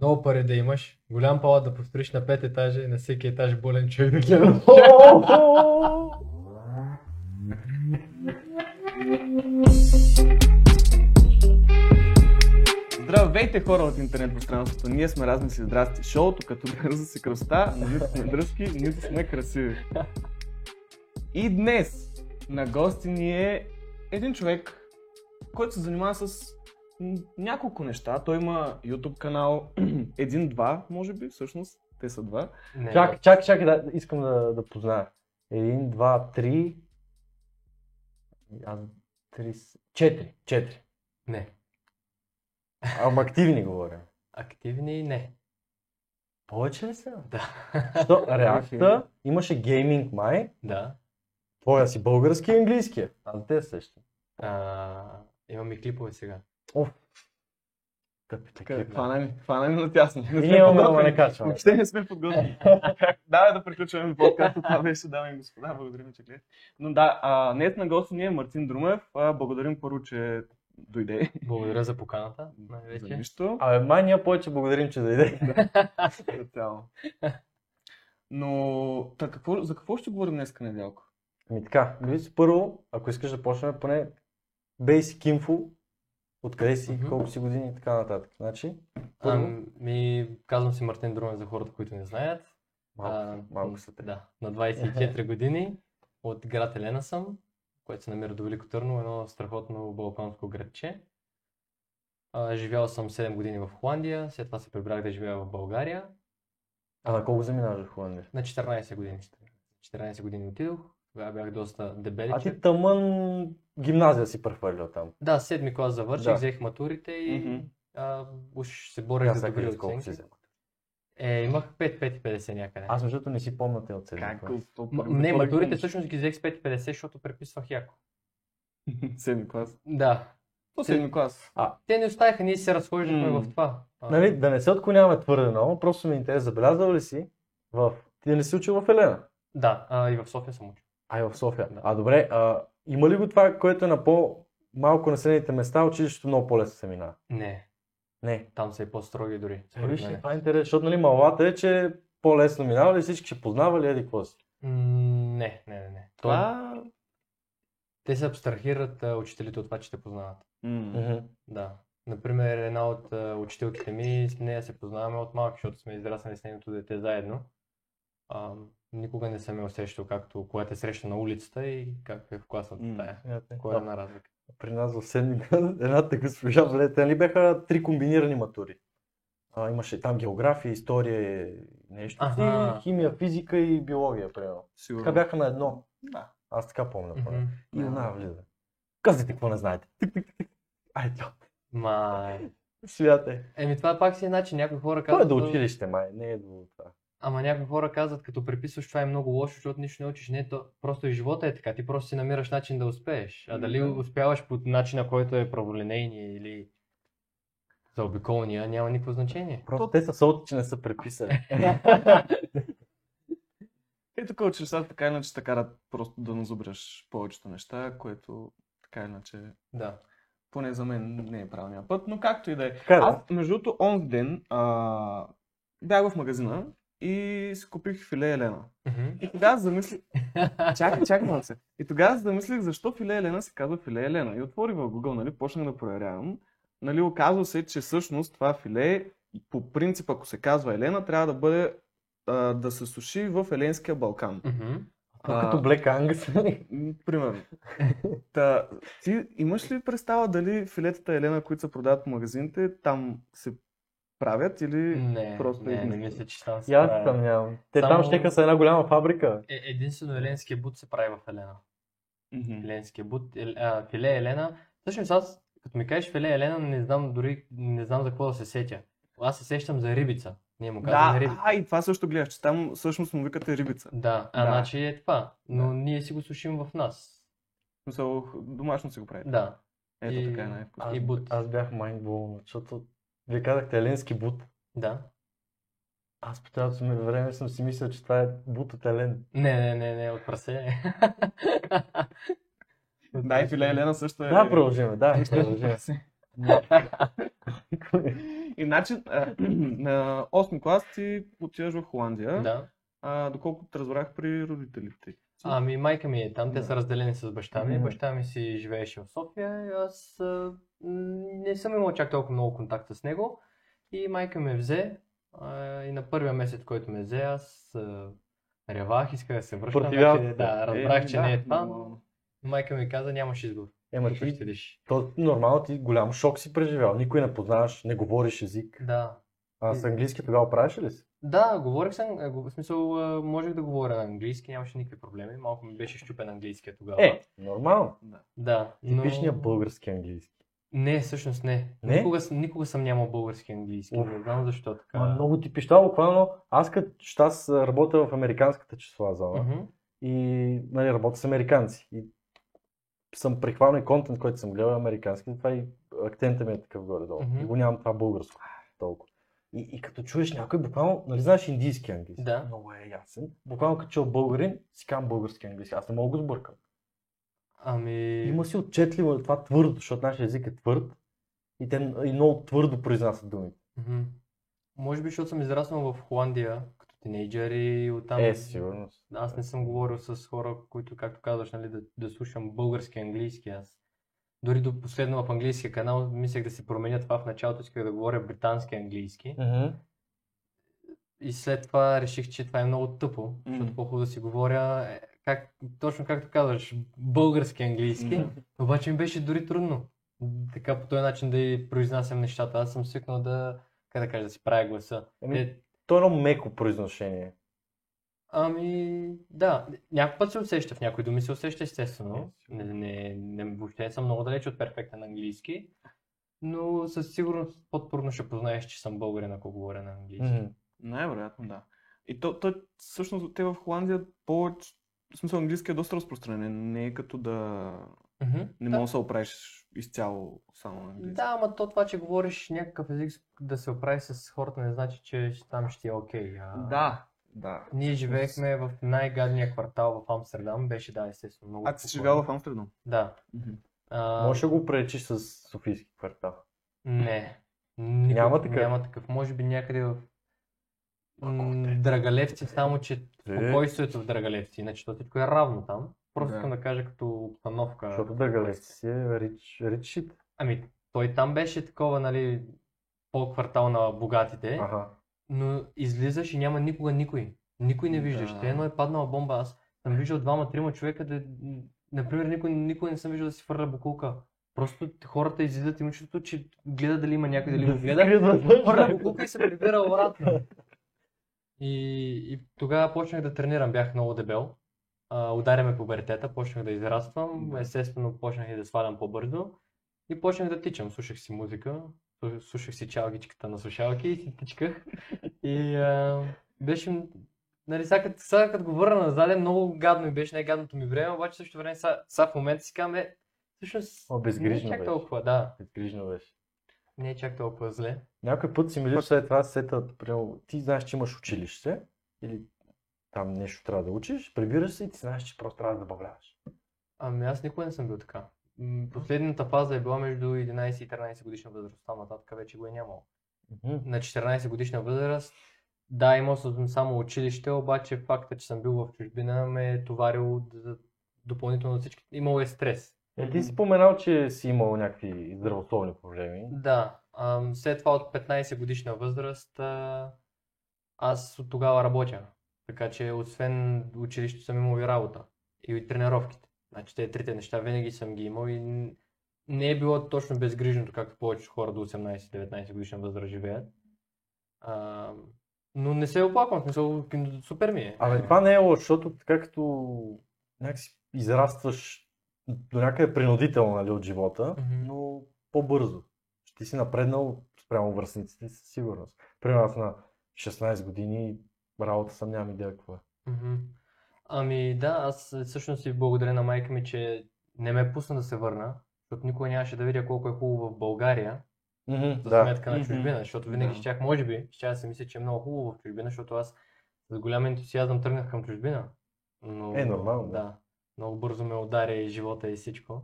Много пари да имаш, голям палат да построиш на пет етажа и на всеки етаж болен човек да. Здравейте хора от интернет пространството, ние сме размисли здрасти. Шоуто като бърза се кръста, но нито сме дръзки, нито сме красиви. И днес на гости ни е един човек, който се занимава с няколко неща. Той има YouTube канал, един-два, може би, всъщност, те са два. Не, Чак, чак, чак, да, искам да, да позная. Един, два, три. Аз, три, четири. Четири. не. Ама активни говоря. Активни не. Повече ли са? Да. Що, реакта имаше гейминг май. да. Твоя си български и английски. Аз те също. А, имам и клипове сега. Оф. Хвана ни, хвана ни на тясно. Не Ние сме подготвени. не. Въобще не сме подготвени. Давай да приключваме подкаста. Това беше, дами и господа. Благодарим, че гледате. Но да, а, днес на гост ни е Мартин Друмев. А, благодарим първо, че дойде. Благодаря за поканата. За Най-вече. нищо. Абе, май ние повече благодарим, че дойде. Цяло. Но, та, какво, за какво ще говорим днес, Недялко? Ами така, първо, ако искаш да почнем поне basic info, откъде си, Мгм. колко си години и така нататък. Значи, Ами, казвам си Мартин Друмен за хората, които не знаят. малко, А, малко са те. Да, на 24 години от град Елена съм, което се намира до Велико Търново, едно страхотно балканско градче. А, живял съм 7 години в Холандия, след това се прибрах да живея в България. А на колко заминаваш в Холандия? На 14 години. 14 години отидох, тогава бях доста А дебеличък. ти тъмън гимназия си прехвърлил там. Да, седми клас завърших, Да. взех матурите и Мгм. а, уж се борех за добри си оценки. взема. Е, имах 5-5,50 някъде. Аз между не си помня те. М- не, матурите всъщност ги взех с 5,50, защото преписвах яко. Седми клас. Да. То седми клас. Те не оставиха, ние се разхождахме М. в това. А, Нали, да не се отклоняваме твърде много, просто ми е интерес, забелязал ли си в... Ти не си учил в Елена? Да, а, и в София съм учил. А и в София. Да. А добре, а, има ли го това, което е на по-малко населените места, училището много по-лесно се минава? Не, Не. там са и по-строги дори. Е, виж, това е интересно, защото нали, малата е, че по-лесно минава ли всички ще познавали, еди какво си. Не, не, не, не. То, Това... те се абстрахират а, учителите от това, че те познават. Мгм. Да. Например, една от а, учителките ми, с нея се познаваме от малки, защото сме израснали с нейното дете заедно. А, никога не съм я усещал както когато те среща на улицата и как е в класната стая. Смятай. Кой е една разлика? При нас в седми клас едната госпожа влезе, нали бяха три комбинирани матури. А, имаше там география, история и нещо Аха. химия, физика и биология, примерно. Сигурно. Така бяха на едно. Да. Аз така помня. Мгм. И она влиза. Казвайте какво не знаете. Тик, тик, тик, тик. Ай, тя. Май. Смятай. Еми това пак си е начин. Някои хора Това е казват. до училище, май. Не е до това. Ама някои хора казват, като преписваш това е много лошо, защото нищо не учиш. Не, то просто и живота е така. Ти просто си намираш начин да успееш. А дали Да. успяваш по начина, който е праволинейния или заобиколния, няма никакво значение. Просто те са солти, че не са преписали. Е, тук училищата така иначе те карат просто да назубряш повечето неща, което така иначе, Да. поне за мен не е правилният път, но както и да е. Е, Аз, между другото, онзи ден а, бях в магазина и си купих филе Елена. Мгм. И тогава замислих... Чакай, чакай малко се. И тогава замислих защо филе Елена се казва филе Елена. И отворих в Google, нали, почнах да проверявам. Нали, оказва се, че всъщност това филе, по принцип, ако се казва Елена, трябва да бъде а, да се суши в Еленския Балкан. Това А, като Black Angus. м, Примерно. Та, ти имаш ли представа дали филетата Елена, които се продават по магазините, там се правят или Не, просто не, не мисля, че там се аз нямам. Те Само- там ще са една голяма фабрика. Е, единствено еленския бут се прави в Елена. Мгм. Еленския бут, ел, а, филе Елена. Всъщност аз, като ми кажеш филе Елена, не знам дори, не знам за какво да се сетя. Аз се сещам за рибица. Ние му казваме Да, рибица. а и това също гледаш, че там всъщност му викате рибица. Да, а Да. значи е това. Но Да. ние си го сушим в нас. В смисъл, домашно си го правите. Да. Ето И- така е най-вкусно. Аз, аз бях майндболен, защото вие казахте еленски бут. Да. Аз по цялото ми време съм си мислил, че това е бут от Елен. Не, не, не, не, от прасе. Да, и филе Елена също е... Да, продължиме, да, продължиме. Иначе, на 8 клас ти отиваш в Холандия, Да. а, доколкото разбрах при родителите. Ами майка ми е там, те Да. са разделени с баща ми. Баща ми си живееше в София аз а, не съм имал чак толкова много контакт с него. И майка ме взе а, и на първия месец, който ме взе, аз а, ревах, исках да се връщам. Противял Вече, се. да, разбрах, Е, че да, не е това, но майка ми каза, нямаш избор. Ема ще ти, видиш. то нормално ти голям шок си преживял. Никой не познаваш, не говориш език. Да. А с английски тогава правиш ли си? Да, говорих съм, а, в смисъл, а, можех да говоря на английски, нямаше никакви проблеми. Малко ми беше щупен английския тогава. Е, нормално. Да. да. но- Типичният български английски. Не, всъщност не. Не? Никога, никога съм нямал български английски. Уф. Не знам защо така. Ма, много типично. Това буквално, аз като аз работя в американската числа зона Мгм. и нали, работя с американци. И съм прихванал и контент, който съм гледал е американски, това и акцента ми е такъв горе-долу. Мгм. И го нямам това българско толкова. И, и като чуеш някой, буквално, нали знаеш индийски английски? Да. Много е ясен. Буквално като чул българин, си казвам български английски. Аз не мога да сбъркам. Ами... Има си отчетливо това твърдо, защото нашия език е твърд и те и много твърдо произнасят думите. Може би, защото съм израснал в Холандия като тинейджър и оттам... Е, сигурно. Аз не съм говорил с хора, които, както казваш, нали, да, да слушам български английски. Аз дори до последно в английския канал мислех да си променя това в началото, исках да говоря британски английски. Мгм. И след това реших, че това е много тъпо, защото Мгм. по-хубаво да си говоря, е, как, точно както казваш, български английски. Да. Обаче ми беше дори трудно. Така по този начин да и произнасям нещата. Аз съм свикнал да, как да кажа, да си правя гласа. Ами, Е, То е едно меко произношение. Ами, да, някой път се усеща, в някои думи се усеща естествено. Не, не, не, въобще не съм много далеч от перфектен английски. Но със сигурност по-трудно ще познаеш, че съм българин, ако говоря на английски. Мгм. Най-вероятно, да. И то, то всъщност те в Холандия повече, в смисъл английски е доста разпространен, не е като да Мгм, не можеш да се оправиш изцяло само на английски. Да, ама то това, че говориш някакъв език да се оправи с хората, не значи, че там ще е окей. А... Да, да. Ние живеехме в най-гадния квартал в Амстердам, беше да, естествено много А ти си живял в Амстердам? Да. А, Може да го пречиш с Софийски квартал. Не. Никак, Няма такъв? Няма такъв. Може би някъде в м, Драгалевци, само че Е. спокойствието в Драгалевци, иначе то всичко е равно там. Просто Да. искам да кажа като обстановка. Защото Дъргалевци си е рич, рич. Ами, той там беше такова, нали, по-квартал на богатите. Ага. Но излизаш и няма никога никой. Никой не виждаш. Да. Те едно е паднала бомба. Аз съм виждал двама-трима човека да... Например, никой, никой не съм виждал да си фърля букулка. Просто хората излизат и чувството, че гледа дали има някой дали го гледа. Хвърля букулка и се прибира обратно. И, и тогава почнах да тренирам, бях много дебел. А, ударя ме пубертета, почнах да израствам, естествено почнах и да свалям по-бързо. И почнах да тичам, слушах си музика, слушах си чалгичката на слушалки и си тичках. И а, беше, нали, сега като, сега като го върна назад, е много гадно ми беше, най-гадното ми време, обаче също време сега, сега в момента си казвам, е, всъщност О, безгрижно не е чак беше. толкова, да, Безгрижно беше. не е чак толкова зле. Някой път си милиш след това сетът, примерно, ти знаеш, че имаш училище или там нещо трябва да учиш, прибираш се и ти знаеш, че просто трябва да забавляваш. Ами аз никога не съм бил така. М, Последната фаза е била между 11 и 13 годишна възраст, там нататък вече го е нямало. Мгм. На 14 годишна възраст, да, имал съм само училище, обаче факта, че съм бил в чужбина ме е товарил за допълнително всички. Имало е стрес. Е, ти си споменал, че си имал някакви здравословни проблеми. Да, ам, след това от 15 годишна възраст а, аз от тогава работя. Така че освен училището съм имал и работа. И тренировките. Значи тези трите неща винаги съм ги имал и не е било точно безгрижното, както повечето хора до 18-19 годишна възраст живеят. А, но не се оплаквам, смисъл, супер ми е. Абе, това не е лошо, защото така като някакси израстваш до някъде принудително нали, от живота, Мгм. но по-бързо. Ще си напреднал спрямо връзниците със сигурност. Примерно аз на 16 години работа съм, нямам идея какво е. Мгм. Ами да, аз всъщност и благодаря на майка ми, че не ме пусна да се върна, защото никога нямаше да видя колко е хубаво в България, Мгм, за да. сметка на чужбина, защото винаги щях, може би, щях да си мисля, че е много хубаво в чужбина, защото аз с голям ентусиазъм тръгнах към чужбина. Но, Е, нормално, да. Да, много бързо ме ударя и живота и всичко.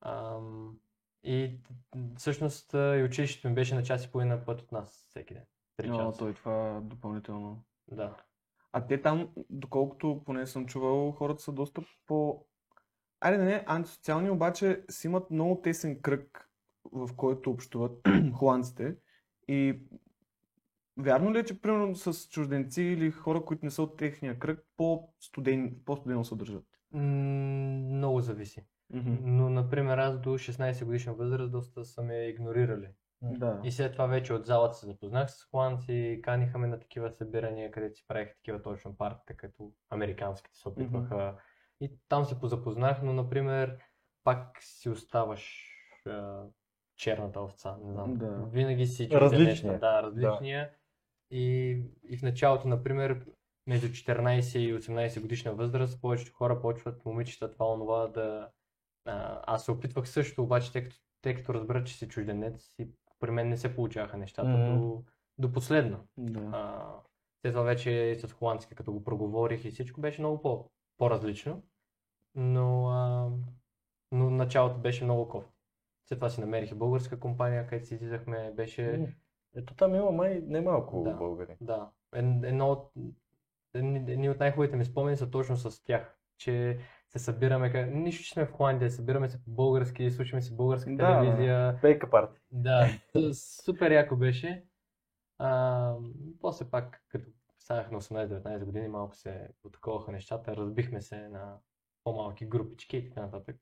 Ам, И всъщност и училището ми беше на час и половина път от нас всеки ден. Три Но часа. той това допълнително. Да. А те там, доколкото поне съм чувал, хората са доста по... Айде да не, антисоциални, обаче си имат много тесен кръг, в който общуват холандците. И вярно ли е, че примерно с чужденци или хора, които не са от техния кръг, по-студен, по-студено се държат? Много зависи. Но, например, аз до 16 годишна възраст доста са ме игнорирали. Да. И след това вече от залата се запознах с холандци, каниха ме на такива събирания, където си правиха такива точно партията, като американските се опитваха. И там се позапознах, но, например, пак си оставаш а, черната овца, не знам. Да. Винаги си Различния. Да, различния. И, и в началото, например, между 14 и 18 годишна възраст, повечето хора почват, момичета, това, онова, да... А, аз се опитвах също, обаче, тъй като, тъй като разбрах, че си чужденец, и при мен не се получаваха нещата Мгм. до, до последно. Да. А, след това вече с холандски, като го проговорих и всичко беше много по, по-различно, но, а, но началото беше много кофти. След това си намерих и българска компания, където си излизахме, беше... Ето там има май немалко Да. българи. Да, ед- едно от, едни от най-хубавите ми спомени са точно с тях, че се събираме, нищо, че сме в Холандия, събираме се по български, слушаме си българска Да, телевизия. Пейка парти. Да, супер яко беше. А, после пак, като станах на 18-19 години, малко се потаковаха нещата, разбихме се на по-малки групички и така нататък.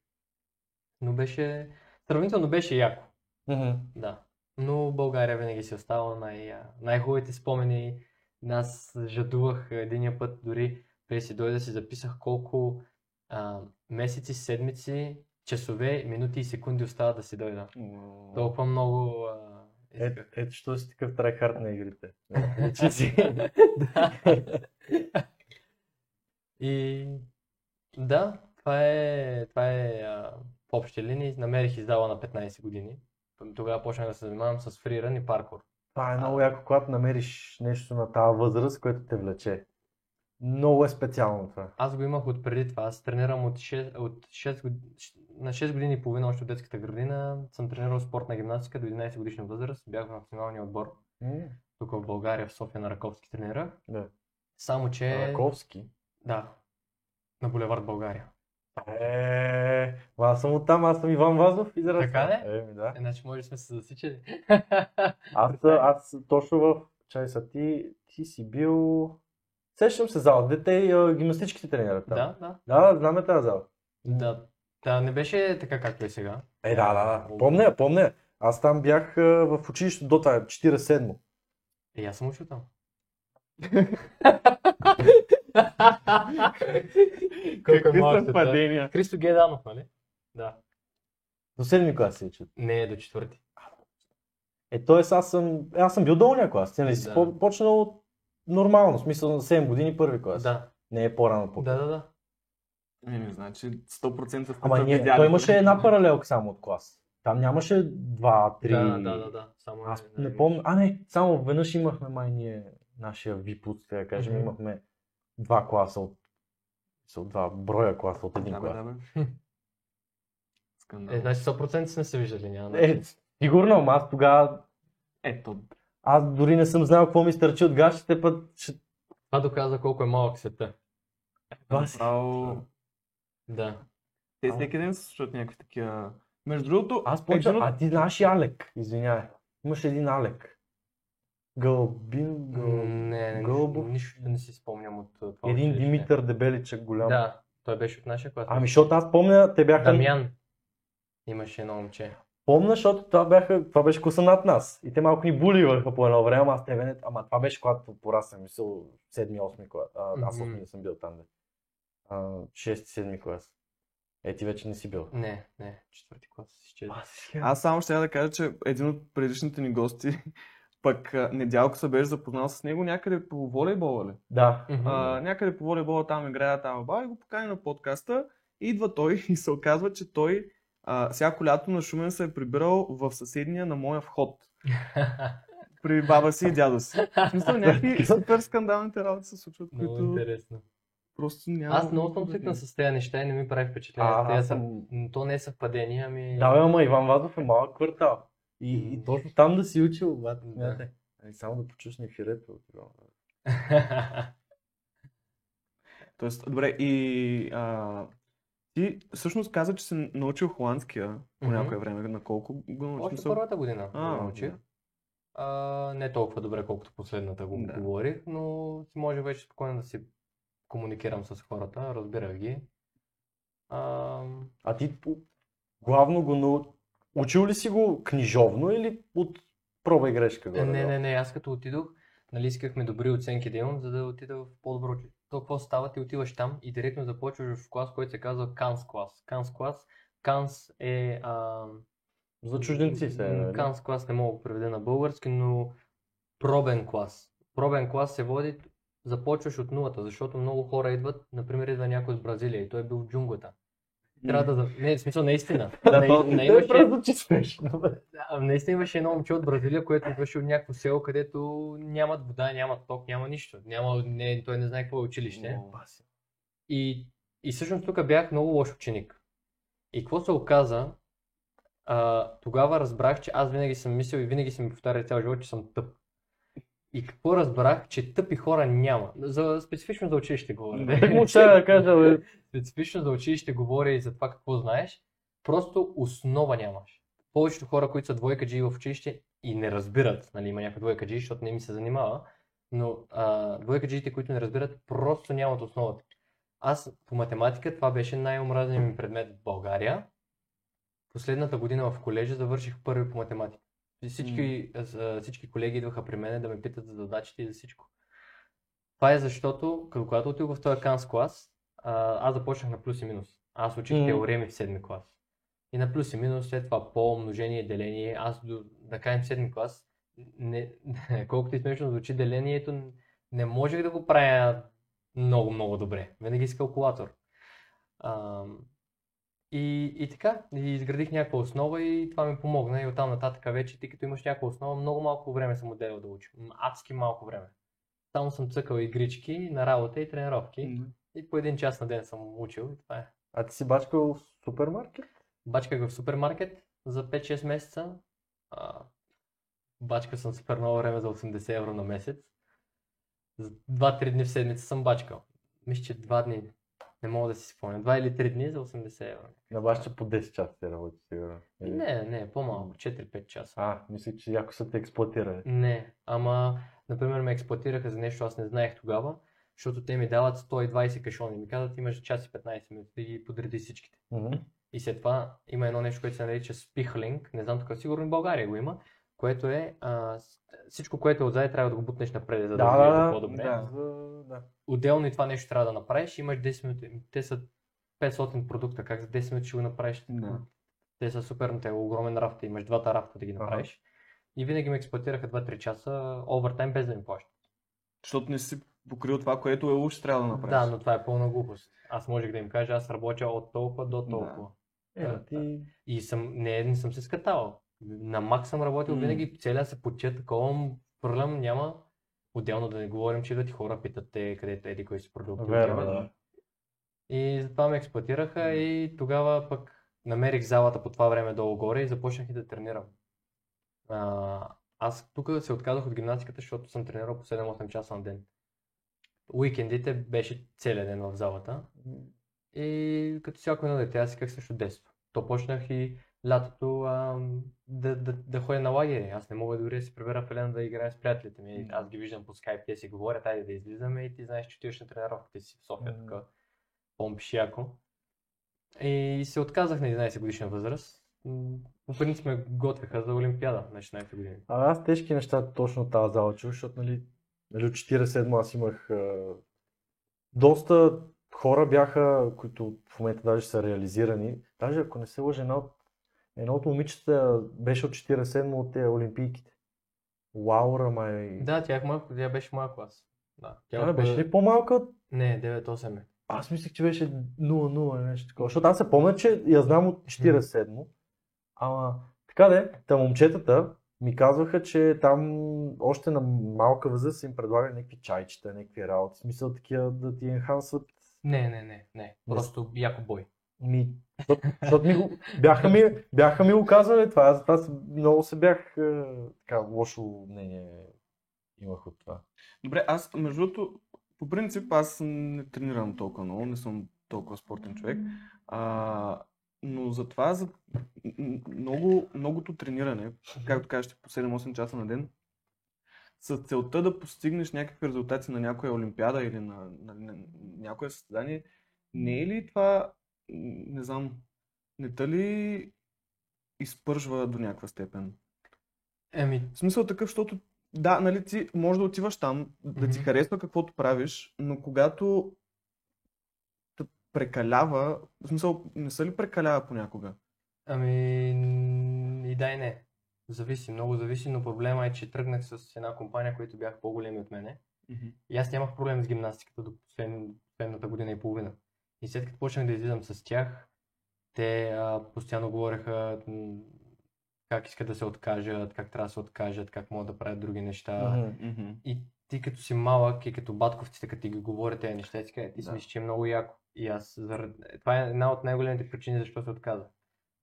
Но беше, сравнително беше яко. Мгм. Да. Но България винаги си остава най- най-хубавите спомени. Аз жадувах единия път, дори преди си дойда си записах колко а, месеци, седмици, часове, минути и секунди остават да си дойда. Толкова много а, Е, исках. ето, що си такъв трайхард на игрите. И да, това е, това е а, в общи линии. Намерих издала на 15 години. Тогава почнах да се занимавам с фриран и паркур. Това е много яко, когато намериш нещо на тази възраст, което те влече. Много е специално това. Аз го имах от преди това. Аз тренирам от 6, от 6 год... на 6 години и половина още от детската градина. Съм тренирал спортна гимнастика до 11 годишна възраст. Бях в националния отбор. М, Тук в България, в София на Раковски тренирах. Да. Само, че... Раковски. Да. На булевард България. Е, аз съм оттам, аз съм Иван Вазов израснал. Така ли? Еми, да. Е, значи може да сме се засичали. Аз, аз точно в... Чай са ти, ти си бил... Сещам се зала, дете и а, гимнастичките тренират там. да, да. Да, да, знаме тази зала. Да. Да, не беше така както е сега. Е, да, да, да. Помня, я, помня. Аз там бях а, в училище до това, 47 Е, аз съм учил там. Какви малък света. съвпадения. Христо Геданов, нали? Да. До 7 клас се учат. Не, до четвърти. Е, т.е. аз съм, аз съм бил долния клас. Ти нали си Да. по- почнал нормално, в смисъл на 7 години първи клас. Да, Не е по-рано по да, да, да. Не, не, значи 100% в Ама ние, видяли. той имаше една паралелка само от клас. Там нямаше два, три. Да, да, да, да. Само Аз е, не помня. А, не, само веднъж имахме май ние нашия випуск, така да кажем, Мгм. имахме два класа от, от два броя класа от един Да, клас. да, бе. Скандал. Е, значи 100% сме се виждали, няма. Е, сигурно, ама аз тогава, Ето. Аз дори не съм знал какво ми стърчи от гащите, път ще... Това доказва колко е малък света. Баси. Направо... Да. Те всеки ден се случват някакви такива... Между другото, Аз един почвам, от- а ти знаеш и Алек, извинявай. Имаше един Алек. Гълбин, гъл... Не, не, Гълбов. нищо, нищо не си спомням от това. един училище. Димитър Дебеличък голям. Да, той беше от нашия клас. Ами, защото аз помня, те бяха... Дамян. Имаше едно момче. Помня, защото това, бяха, това беше класа над нас. И те малко ни буливаха по едно време, ама аз тебе не... Ама това беше когато пораснах, мисъл 7-8 клас. А, аз Мгм. 8 не съм бил там. Бе. А, 6-7 клас. Е, ти вече не си бил. Не, не, четвърти клас си изчезна. Аз само ще да кажа, че един от предишните ни гости, пък Недялко се беше запознал с него някъде по волейбола ли? Да. А, някъде по волейбола там играе там баба и го покани на подкаста. Идва той и се оказва, че той а, всяко лято на Шумен се е прибирал в съседния на моя вход. При баба си и дядо си. В смисъл, някакви супер скандалните работи се случват, Много които... интересно. просто няма... Аз много съм свикнал с тези неща и не ми прави впечатление. А, аз съм... То не е съвпадение, ами... Да, бе, ама Иван Вазов е малък квартал. И, и точно там да си учил, брат, Да. Ай, само да почуш ефирето. Иван Вазов. Тоест, добре, и а, ти всъщност каза, че си научил холандския по Мгм. някое време. На колко го научил? Още първата година А, го научих. да. А, не толкова добре, колкото последната го Да. говорих, но може вече спокойно да си комуникирам с хората, разбирах ги. А, А ти главно го нау... Учил ли си го книжовно или от проба и грешка? е, горе-долу? не, не, не, аз като отидох, нали искахме добри оценки да имам, за да отида в по-добро училище. То какво става, ти отиваш там и директно започваш в клас, който се казва Канс клас. Канс клас. Канс е... А, За чужденци се. Нали? Канс клас не мога да преведа на български, но пробен клас. Пробен клас се води, започваш от нулата, защото много хора идват, например идва някой от Бразилия и той е бил в джунглата. Трябва да... Не, в смисъл наистина. Да, Не- не имаше- просто че смешно. Наистина имаше едно момче от Бразилия, което идваше от някакво село, където нямат вода, нямат ток, няма нищо. Няма, не, той не знае какво е училище. И, и всъщност тук бях много лош ученик. И какво се оказа, а, тогава разбрах, че аз винаги съм мислил и винаги съм ми повтарял цял живот, че съм тъп. И какво разбрах, че тъпи хора няма. За, специфично за училище говоря. Так му ще да кажа, бе. Специфично за училище говоря и за това какво знаеш, просто основа нямаш. Повечето хора, които са двойкаджи в училище и не разбират, нали, има някой двойкаджи, защото не ми се занимава, но а, двойкаджиите, които не разбират, просто нямат основата. Аз по математика, това беше най-омразният ми предмет в България. Последната година в колежа завърших първи по математика. Всички, всички колеги идваха при мен да ме питат за задачите и за всичко. Това е защото, когато отидох в този канс клас, аз започнах на плюс и минус. Аз учих Мгм. теореми в седми клас. И на плюс и минус, след това по умножение, деление, аз до, да кажем седми клас, не, колкото и смешно звучи делението, не можех да го правя много, много добре. Винаги с калкулатор. А, и, и така, и изградих някаква основа и това ми помогна и оттам нататък вече, тъй като имаш някаква основа, много малко време съм отделял да уча. Адски малко време. Само съм цъкал игрички на работа и тренировки. М. И по един час на ден съм учил и това е. А ти си бачкал в супермаркет? Бачках в супермаркет за 5-6 месеца. А, бачкал съм супер много време за 80 евро на месец. За 2-3 дни в седмица съм бачкал. Мисля, че 2 дни. Не мога да си спомня. 2 или 3 дни за 80 евро. На баща по 10 часа ти работи, сигурно. Или- Не, не, по-малко. 4-5 часа. А, мислех, че яко са те експлуатирали. Не, ама, например, ме експлуатираха за нещо, аз не знаех тогава, защото те ми дават 120 кашони. Ми казват, имаш час и 15 минути да ги подреди всичките. Мгм. И след това има едно нещо, което се нарича спихлинг, не знам тук, сигурно и в България го има, което е а, всичко, което е отзади, трябва да го бутнеш напред, за да, Да, изглежда да, по-добре. да. Да. Отделно и това нещо трябва да направиш, имаш 10 минути, те са 500 продукта, как за 10 минути ще го направиш? Да. Те са супер, те е огромен рафт, имаш двата рафта да ги направиш. И винаги ме експлуатираха 2-3 часа овертайм без да ми плащат. Защото не си покрил това, което е уж трябва да направиш. Да, но това е пълна глупост. Аз можех да им кажа, аз работя от толкова до Да. толкова. Е, Да, ти... И съм, не, не съм се скатавал. На мак съм работил М. винаги, целия се почет, такова проблем няма. Отделно да не говорим, че идват и хора, питат те къде еди кой си продукт. Верно, да. И затова ме експлуатираха и тогава пък намерих залата по това време долу-горе и започнах и да тренирам. А, аз тук се отказах от гимнастиката, защото съм тренирал по 7-8 часа на ден. Уикендите беше целият ден в залата. И като всяко едно дете, аз исках също детство. То почнах и лятото ам, да, да, да ходя на лагери. Аз не мога дори да си прибера в Елена да играя с приятелите ми. Аз ги виждам по скайп, те си говорят, айде да излизаме и ти знаеш, че отиваш на тренировката си в София, Мгм. тук помпиш яко. И се отказах на 11 годишна възраст. По принцип ме готвеха за Олимпиада на 16 години. А аз тежки неща точно тази зала чух, защото нали, нали от 47 аз имах а, доста хора бяха, които в момента даже са реализирани. Даже ако не се лъжа, едно, от- едно от момичета беше от 47 от олимпийките. Лаура май. Да, тя, е моя, тя беше моя клас. Да, тя от беше ли по-малка от Не, 9-8 е. Аз мислех, че беше 0-0 или нещо такова. Защото аз се помня, че я знам от 47 Ама, така де, та момчетата ми казваха, че там още на малка възраст им предлагали някакви чайчета, някакви работи. В смисъл такива да ти енхансват Не, не, не, не. Просто яко бой. Ми, защото, ми го, бяха, ми, бяха ми го казали това, аз затова много се бях е, така лошо мнение имах от това. Добре, аз между другото, по принцип аз не тренирам толкова много, не съм толкова спортен човек. А, но затова за много, многото трениране, както кажеш, по 7-8 часа на ден, с целта да постигнеш някакви резултати на някоя олимпиада или на, на, на някое състезание, не е ли това, не знам, не те ли изпържва до някаква степен? Еми, В смисъл такъв, защото да, нали ти може да отиваш там, да ти Мгм. харесва каквото правиш, но когато прекалява, в смисъл не се ли прекалява понякога? ами и да и не. Зависи, много зависи, но проблема е, че тръгнах с една компания, които бяха по-големи от мене. И аз нямах проблем с гимнастиката до послед- последната година и половина. И след като почнах да излизам с тях, те а, постоянно говореха как искат да се откажат, как трябва да се откажат, как могат да правят други неща. Мгм. И ти като си малък и като батковците, като ти ги говорят тези неща, ти, ти си Да. мислиш, че е много яко. И аз, заради... това е една от най-големите причини, защо се отказах.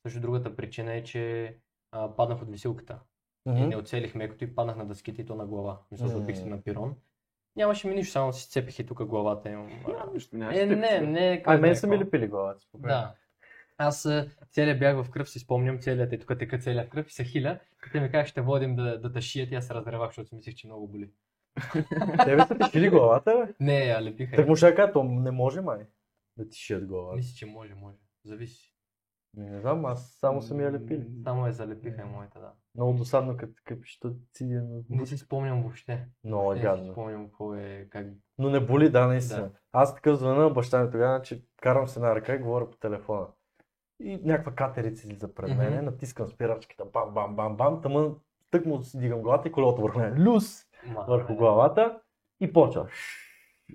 Също другата причина е, че а, паднах от висилката. И Мгм. не оцелих мекото и паднах на дъските и то на глава. Мисля, Мгм. забих се на пирон. Нямаше ми нищо, само си сцепих и тук главата имам. а, няма Е, не, те- не, кой Ай, мен знае са ми лепили главата. спокойно. Да. Аз а, целият бях в кръв, си спомням, целият е тук тека целият кръв и се хиля. Като ми казах, ще водим да, да тъшият и аз се разревах, защото си мислех, че много боли. Тебе са ти шили главата, бе? Не, а лепиха. Так му ще кажа, то не може май да ти шият главата. Мисля, че може, може. Зависи. Не знам, аз само съм я лепили. Само е залепиха е моята, да. Много досадно, като ще си Не си спомням въобще. Много е Не си гадно. спомням какво е, как... Но не боли, да, наистина. Да. Аз така звъна на баща ми тогава, че карам с една ръка и говоря по телефона. И някаква катерица излиза пред мене, натискам спирачката, бам, бам, бам, бам, тъмън, тък му си дигам главата и колелото върху мен. Люс Ма, върху главата и почва.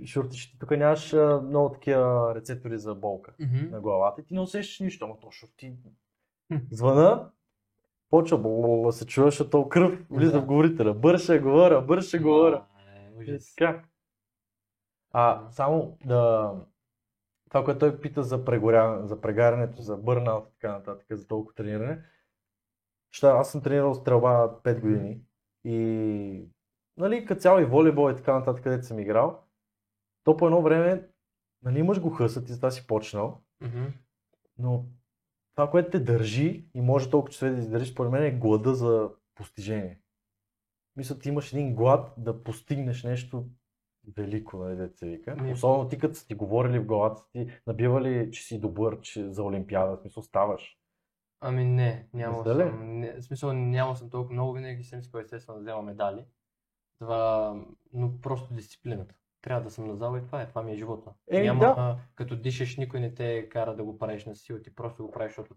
Шуртиш, тук нямаш а, много такива рецептори за болка Мгм. на главата и ти не усещаш нищо, ама то шурти. Звъна, почва да се чува, защото кръв влиза Да. в говорителя. Бърше говоря, бърше говоря. А, е, така. А, само да... Това, което той пита за, прегоря... за прегарянето, за бърнаут и така нататък, за толкова трениране. Ща, аз съм тренирал стрелба 5 години и нали, като цяло и волейбол и така нататък, където съм играл, то по едно време, нали, имаш го хъсът и затова си почнал, Мгм. но това, което те държи и може толкова часове да издържиш, според мен е глада за постижение. Мисля, ти имаш един глад да постигнеш нещо велико, нали, дето се вика. Ми- Особено ти като са ти говорили в главата си, набивали, че си добър, че за Олимпиада, в смисъл ставаш. Ами не, ли? съм. Не, в смисъл нямал съм толкова много, винаги съм искал естествено да взема медали. Това, но просто дисциплината. Трябва да съм на зала и това е, това ми е живота. Еми, Няма, да. като дишаш, никой не те кара да го правиш на сила, ти просто го правиш, защото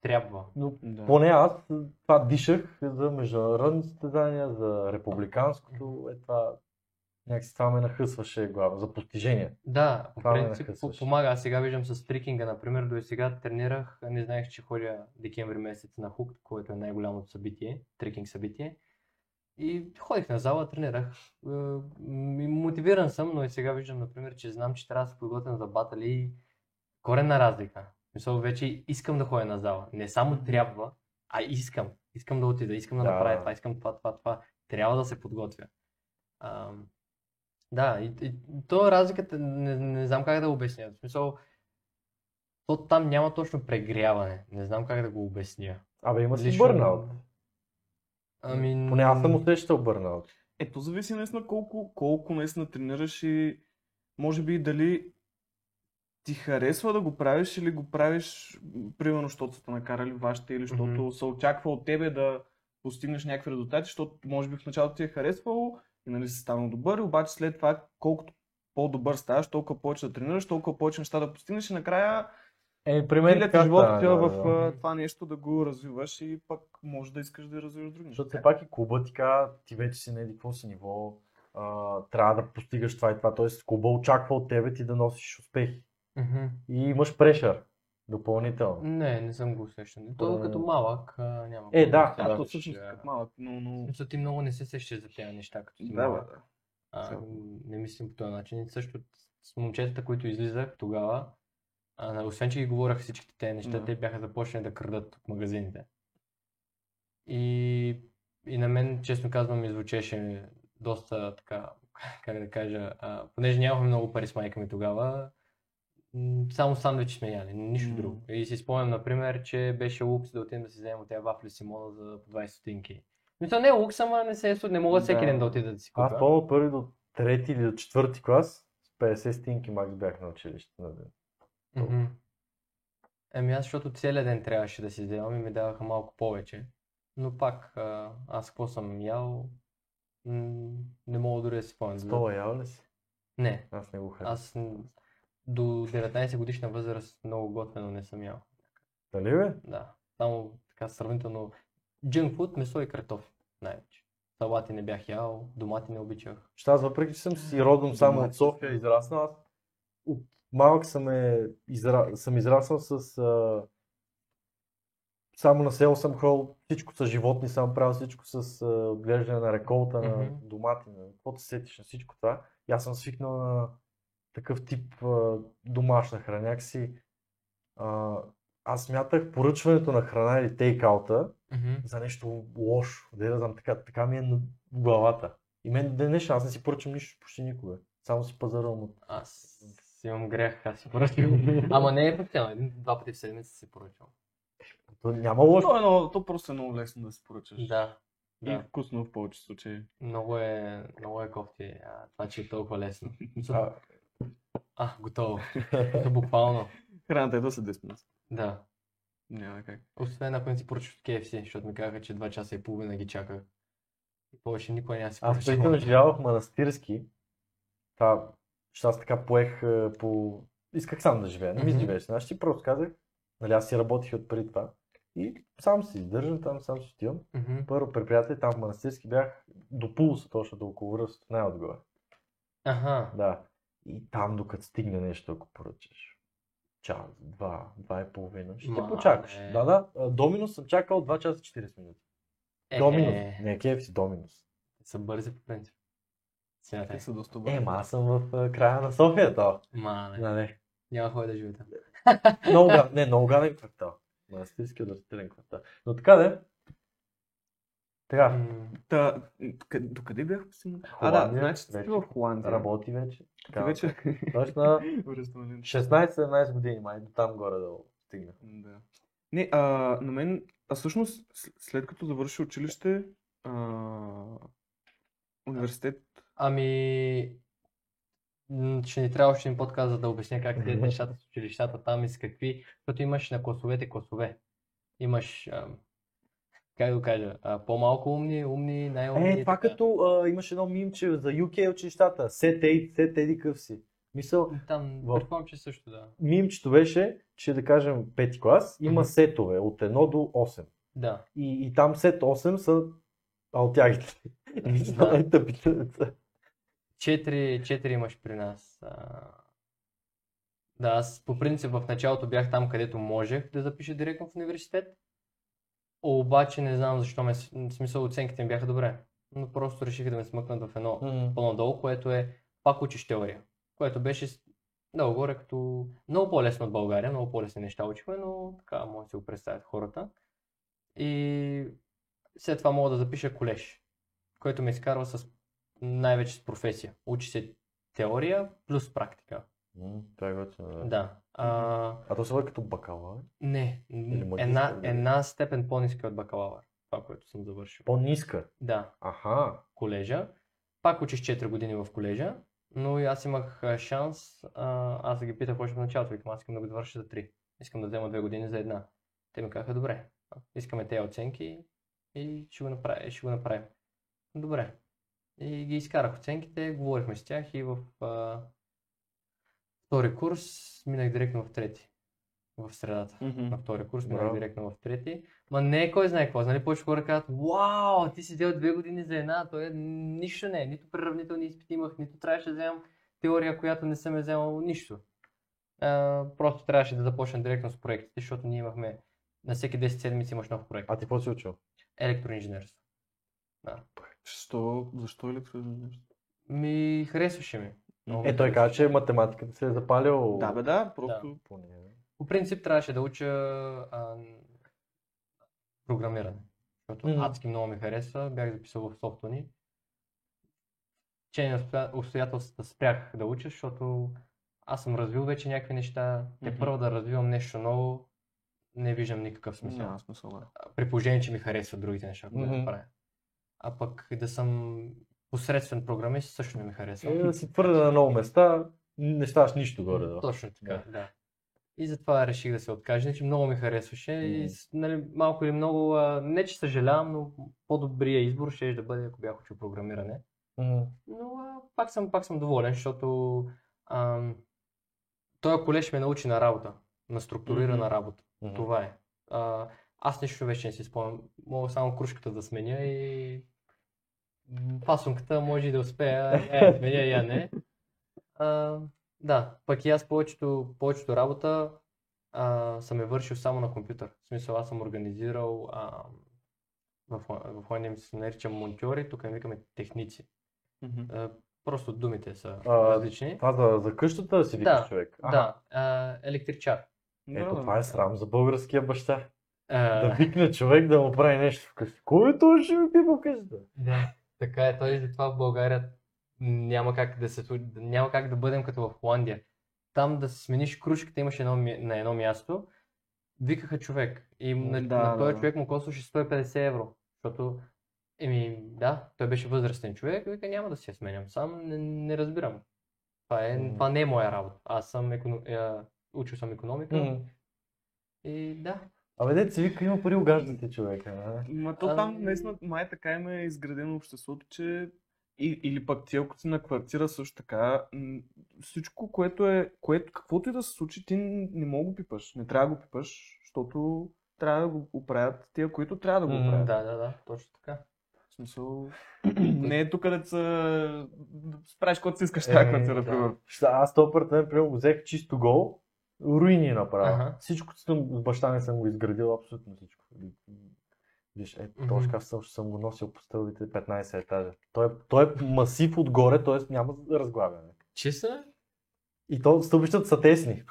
трябва. Но Да. поне аз това дишах за международни състезания, за републиканското, е това. Някакси това ме нахъсваше глава, за постижение. Да, по принцип помага. Аз сега виждам с трикинга, например, до сега тренирах, не знаех, че ходя декември месец на Хук, което е най-голямото събитие, трикинг събитие. И ходих на зала, тренирах. Е, Мотивиран съм, но и сега виждам, например, че знам, че трябва да се подготвям за батали и коренна разлика. Мисъл, вече искам да ходя на зала. Не само трябва, а искам. Искам да отида, искам да Да. направя това, искам това, това, това. Трябва да се подготвя. Ам, да, и, и то разликата, не, не знам как да обясня. В смисъл, то там няма точно прегряване. Не знам как да го обясня. Абе, има си бърнаут. Ами... Поне аз съм усещал бърнаут. Ето зависи наистина колко, колко наистина тренираш и може би дали ти харесва да го правиш или го правиш, примерно, защото са те накарали вашите или защото Мгм. се очаква от тебе да постигнеш някакви резултати, защото може би в началото ти е харесвало и нали си станал добър, обаче след това колкото по-добър ставаш, толкова повече да тренираш, толкова повече неща да постигнеш и накрая Е, при мен целият така ти живот стана, отива да, в да. това нещо да го развиваш и пък може да искаш да развиваш други Защото неща. все пак и клуба ти казва, ти вече си на еди какво си ниво, а, трябва да постигаш това и това. Тоест клуба очаква от тебе ти да носиш успехи. Мгм. И имаш прешър допълнително. Не, не съм го усещал. То Е. като малък а, няма. Е, да, се А, то радваш, всъщност а, като малък, но... Но... смисъл, ти много не се сещаш за тези неща, като си Да, малък. да. А, не мислим по този начин. Също с момчетата, които излизах тогава, а, освен че ги говорех всичките тези неща, Да. те бяха започнали да крадат от магазините. И, и на мен, честно казвам, ми звучеше доста така, как да кажа, а, понеже нямахме много пари с майка ми тогава, само сандвичи сме яли, нищо М. друго. И си спомням, например, че беше лукс да отидем да си вземем от тези вафли Симона за по 20 стотинки. Мисля, не е лукс, ама не, се, не мога всеки Да. ден да отида да си купя. Аз помня първи до трети или до четвърти клас, с 50 стинки макс бях на училище на ден. Мгм. Еми аз, защото целият ден трябваше да си вземам и ми даваха малко повече. Но пак, а, аз какво съм ял, м, не мога дори да си спомня. Стола ял ли си? Не, Аз не го харесвам. аз до 19 годишна възраст много готвено не съм ял. Нали бе? Да, само така сравнително джънк фуд, месо и картофи най-вече. Салати не бях ял, домати не обичах. Ще аз въпреки, че съм си родом само Домати. от София, израснал, аз от малък съм, е, изра... съм израснал с... А... Само на село съм ходил, всичко с животни съм правил, всичко с а, отглеждане на реколта, на домати, на каквото се сетиш на всичко това. И аз съм свикнал на такъв тип а, домашна храна. Някакси, а, аз смятах поръчването на храна или тейкаута за нещо лошо. Да я знам, така, така ми е на главата. И мен днешен аз не си поръчам нищо почти никога. Само си пазарувам от... Аз имам грех, аз си поръчвам. Ама не е постоянно, един-два пъти в седмица си поръчвам. То няма лошо. То, е много, то просто е много лесно да се поръчаш. Да, И да. вкусно в повече случаи. Много е, много е кофти, а, това, че е толкова лесно. А, А, готово. Ето буквално. Храната е до след 10 минути. Да. Няма как. Освен ако не си поръчаш от KFC, защото ми казаха, че 2 часа и половина ги чаках. И повече никой няма да си аз преди поръчам. да живяла в манастирски. Това, защото аз така поех а, по... Исках сам да живея, не ми живееш. Значи ти просто казах, нали аз си работих от преди това. И сам си издържам, там сам си отивам. Мгм. Първо при приятели, там в манастирски бях до пулса, точно до около ръст, най-отгоре. Аха. Да. И там, докато стигне нещо, ако поръчаш. Час, два, два и половина. Ще Ма, почакаш. Да, да. Доминус съм чакал 2 часа 40 минути. Е, Доминус. е, Не, KFC, Доминус. са бързи по принцип. Те са доста Е, бързи. ма аз съм в края на София, то. Ма, не. Нали. Няма хой да живе там. Много, га- не, много гаден квартал. Манастирски университетен квартал. Но така де. Така, М, Та, къ- докъде бях постигнал? А, да, значи си вече. в Холандия. работи вече. Ти Така, вече... Точно на Връщаме 16-17 години, май до там горе да стигна. Да. Не, а, на мен, а всъщност, с- след като завърши училище, а, университет, Ами, ще ни трябва още един подкаст, за да обясня как е нещата с училищата там и с какви, защото имаш на класовете класове. Имаш, ам, как да кажа, а, по-малко умни, умни, най-умни. Е, това така. като а, имаше едно мимче за UK училищата. Сет ей, сет еди къв си. Мисъл, Там, в- предполагам, че също да. мимчето беше, че да кажем пети клас, има Мгм. сетове от 1 до 8. Да. И, и там сет 8 са алтягите. Да. деца. Четири, четири имаш при нас. А... Да, аз по принцип в началото бях там, където можех да запиша директно в университет. Обаче не знам защо ме, смисъл оценките ми бяха добре. Но просто реших да ме смъкнат в едно по-надолу, което е пак учиш теория. Което беше долу горе като много по-лесно от България, много по-лесни неща учихме, но така може да си го представят хората. И след това мога да запиша колеж, който ме изкарва с най-вече с професия. Учи се теория плюс практика. М, Това е готино, да. Да. А, А то се води като бакалавър. не, Или магистър, една, една степен по-ниска от бакалавър. Това, което съм завършил. По-ниска. Да, Аха. колежа. Пак учиш 4 години в колежа, но и аз имах а, шанс, а, аз да ги питах още в началото, викам, аз искам да го довърша за 3. Искам да взема 2 години за една. Те ми казаха, добре, искаме тези оценки и ще го, направим, ще го направим. Добре. И ги изкарах оценките, говорихме с тях и в а, втори курс минах директно в трети. В средата. На втори курс минах Браво. директно в трети. Ма не е кой знае какво. Нали, повече хора казват, вау, ти си дел две години за една, то е нищо не е. Нито преравнителни изпити имах, нито трябваше да вземам теория, която не съм я вземал, нищо. А, просто трябваше да започна директно с проектите, защото ние имахме на всеки 10 седмици имаш нов проект. А ти какво си учил? Електроинженерство. Защо, защо електроинженерство? Ми харесваше ми. Много ми Е, той каза, че математиката се е запалил. Да, бе, да, просто... по нея. По принцип трябваше да уча а, програмиране. Защото Мгм. адски много ми хареса, бях записал в софта ни. Че на обстоя- обстоятелствата спрях да уча, защото аз съм развил вече някакви неща. Те Мгм. първо да развивам нещо ново, не виждам никакъв смисъл. Няма смисъл, да. При положение, че ми харесват другите неща, които Мгм. да правя. А пък да съм посредствен програмист също не ми харесва. Е, да си твърде на много места, не ставаш нищо горе. Да. Точно така, Да. да. И затова реших да се откажа, че много ми харесваше и Мгм. с- нали, малко или много, а, не че съжалявам, но по-добрия избор ще да бъде, ако бях учил програмиране. Мгм. Но а, пак, съм, пак съм доволен, защото ам, този колеж ме научи на работа, на структурирана Мгм. работа. Мгм. Това е. А, аз нищо вече не си спомням. Мога само кружката да сменя и пасунката може и да успея, я я сменя, я не. А, да, пък и аз повечето, повечето работа а, съм е вършил само на компютър. В смисъл аз съм организирал а, в, в Холандия ми се нарича монтьори, тук ми викаме техници. Мгм. А, просто думите са А, различни. Това за, за къщата си викаш Да, човек. Да, а, електричар. Ето Да, това да. е срам за българския баща. Да викне човек да му прави нещо вкъщи. Кой той ще ми пипа къщата? Да, така е. Той затова в България няма как да се няма как да бъдем като в Холандия. Там да смениш кружката, имаш едно, на едно място, викаха човек. И на, Да, на този да. човек му костваше 150 евро. Защото, еми, да, той беше възрастен човек, вика няма да си я сменям сам, не, не разбирам. Това, е, Мгм. това не е моя работа. Аз съм економ... е, учил съм економика Мгм. и да. Абе, дете си вика, има пари угаждате човека. а? Ма то там Ами- наистина май така им е изградено обществото, че и, или пък ти ако си на квартира също така, всичко, което е, което, каквото и да се случи, ти не мога да го пипаш. Не трябва да го пипаш, защото трябва да го оправят тия, които трябва да го оправят. Да, да, да, точно така. В смисъл, не е тук да се да правиш каквото си искаш в тази квартира, да. примерно. Аз този апартамент, примерно, го взех чисто гол, руини направо. Аха. Всичко съм, с баща ми съм го изградил, абсолютно всичко. Виж, е, шкаф съм, съм го носил по стълбите 15 етажа. Той, е- той е масив отгоре, т.е. няма разглавяне. Ли? И то стълбищата са тесни.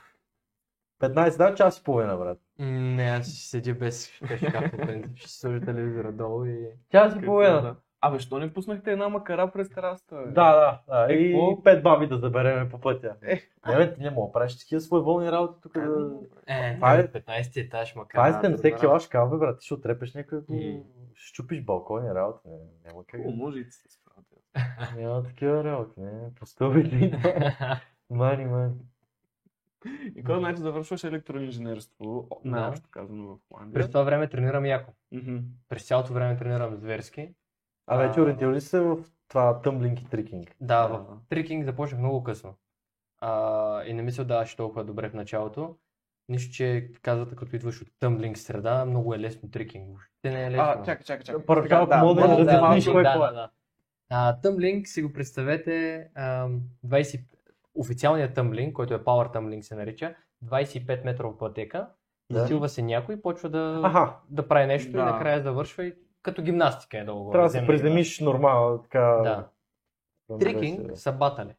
15 да, час и половина, брат. Не, аз ще седя без принцип. Ще сложа телевизора долу и... Час и половина. Абе, що не пуснахте една макара през терасата? бе? Да, да, да. Е, И какво? пет баби да забереме по пътя. Е. Не, бе, ти не мога правиш такива своеволни работи тук. Да... Е, Това е- 15 етаж, макар. Това е да, 70 да. кила шкаф, бе, брат. Ти ще отрепеш някой, И- ще чупиш балкони, работа. Не, няма как. О, може и ти се справите. Няма такива работи, не. По стълбите. Мани, мани. И кой значи завършваш електроинженерство, най-общо казано в През Холандия. това време тренирам яко. Мгм. През цялото време тренирам зверски. А вече А. ориентирали ли се в това тъмблинг и трикинг? Да, Да. в трикинг започнах много късно. А, и не ми се отдаваше толкова добре в началото. Нищо, че казвате, като идваш от тъмблинг среда, много е лесно трикинг. Въобще не е лесно. А, чакай, чакай, чакай. Така, мога да малко- разясниш малко- кой да, какво е. да, да. А, тъмблинг си го представете, ам, 20, официалният тъмблинг, който е Power Tumbling се нарича, 25 метрова пътека, Да. засилва се някой и почва да, Аха, да прави нещо Да. и накрая завършва и като гимнастика е долу. трябва да се приземиш нормално, така. Да. да Трикинг са батали.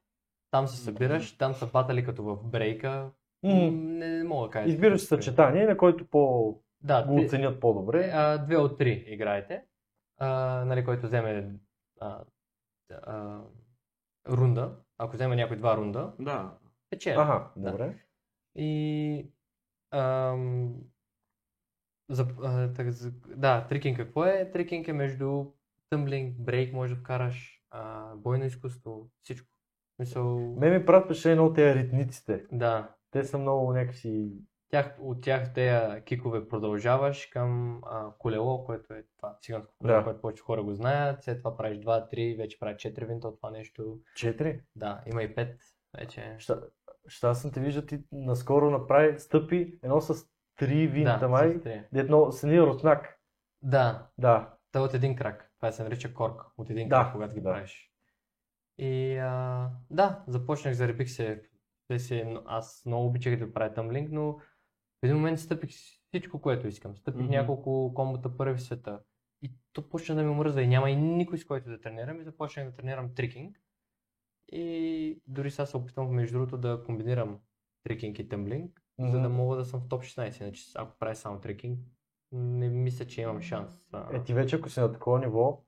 Там се събираш, там са батали като в брейка. М, Не, не мога да кажа. Избираш съчетание, на който по... Да, го оценят по-добре. а, две от три играете. А, нали, който вземе а, а, рунда, ако вземе някой два рунда, Да. печели. Аха, Да. добре. И ам, за, а, так, за, да, трикинг какво е? Трикинг е между тъмблинг, брейк може да вкараш, а, бойно изкуство, всичко. Мисъл, Ме ми правят впечатление от тези ритниците. да, Те са много някакси... тях, от тях тези кикове продължаваш към а, колело, което е това циганско колело, Да. което повече хора го знаят. След това правиш 2-3, вече правиш 4 винта от това нещо. Четири. Да, има и 5 вече. Ща, ща съм те вижда, ти наскоро направи стъпи едно с три винта да, май, едно с един руснак. Да, Да. Та от един крак. Това се нарича корк. От един Да, крак, когато ги да. правиш. И а, да, започнах, заребих се. Те си, аз много обичах да правя тъмблинг, но в един момент стъпих всичко, което искам. Стъпих Мгм. няколко комбота първи в света. И то почна да ми омръзва и няма и никой с който да тренирам и започнах да тренирам трикинг. И дори сега се опитвам между другото да комбинирам трекинг и тъмблинг, за да мога да съм в топ 16. Иначе ако правя само трекинг, не мисля, че имам шанс. Е, ти вече ако си на такова ниво,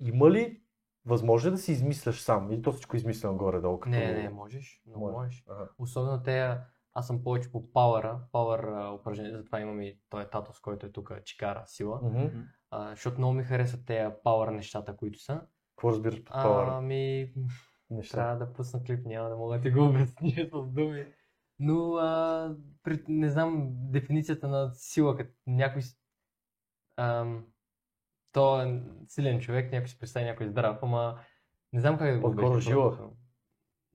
има ли възможно да си измисляш сам? Или то всичко е измислено горе-долу? Като... Не, не, можеш, много Може. можеш. Ага. Особено те, аз съм повече по пауъра, пауър упражнения, затова имам и той татус, който е тук, чикара, сила. Мгм. А, защото много ми харесват тези пауър нещата, които са. Какво разбираш под пауър Ами, неща? трябва да пусна клип, няма да мога да ти го обясня с думи. Но а, при, не знам дефиницията на сила, като някой ам, то е силен човек, някой си представи някой здрав, ама не знам как да го обясня жила.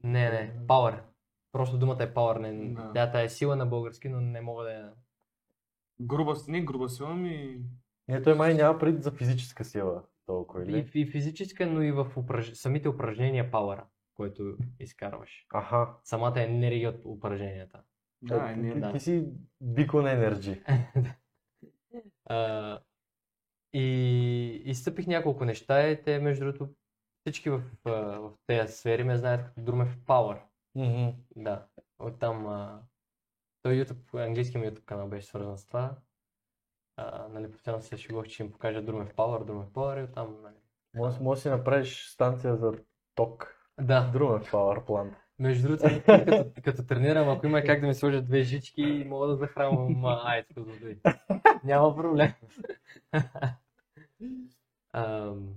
Не, не, power. Просто думата е power. Не, Да. да. е сила на български, но не мога да я... Груба, не груба сила, ми... Не, той май няма пред за физическа сила толкова, И, или? и физическа, но и в упраж... самите упражнения power, който изкарваш. Аха. Самата енергия от упражненията. Да, Е, е, ти, да. ти си Бикон Енерджи. И изстъпих няколко неща и те, между другото, всички в, в тези сфери ме знаят като Друмев Power. Да, оттам а, той YouTube, английски ми YouTube канал беше свързан с това. А, нали, постоянно се шегувах, че им покажа Друмев Power, Друмев Power и оттам, нали. Може, може да си направиш станция за ток. Да, Друга Power Plant. между другото, като, като тренирам, ако има как да ми сложат две жички, мога да захранвам а, аецко за води. Няма проблем. Ам,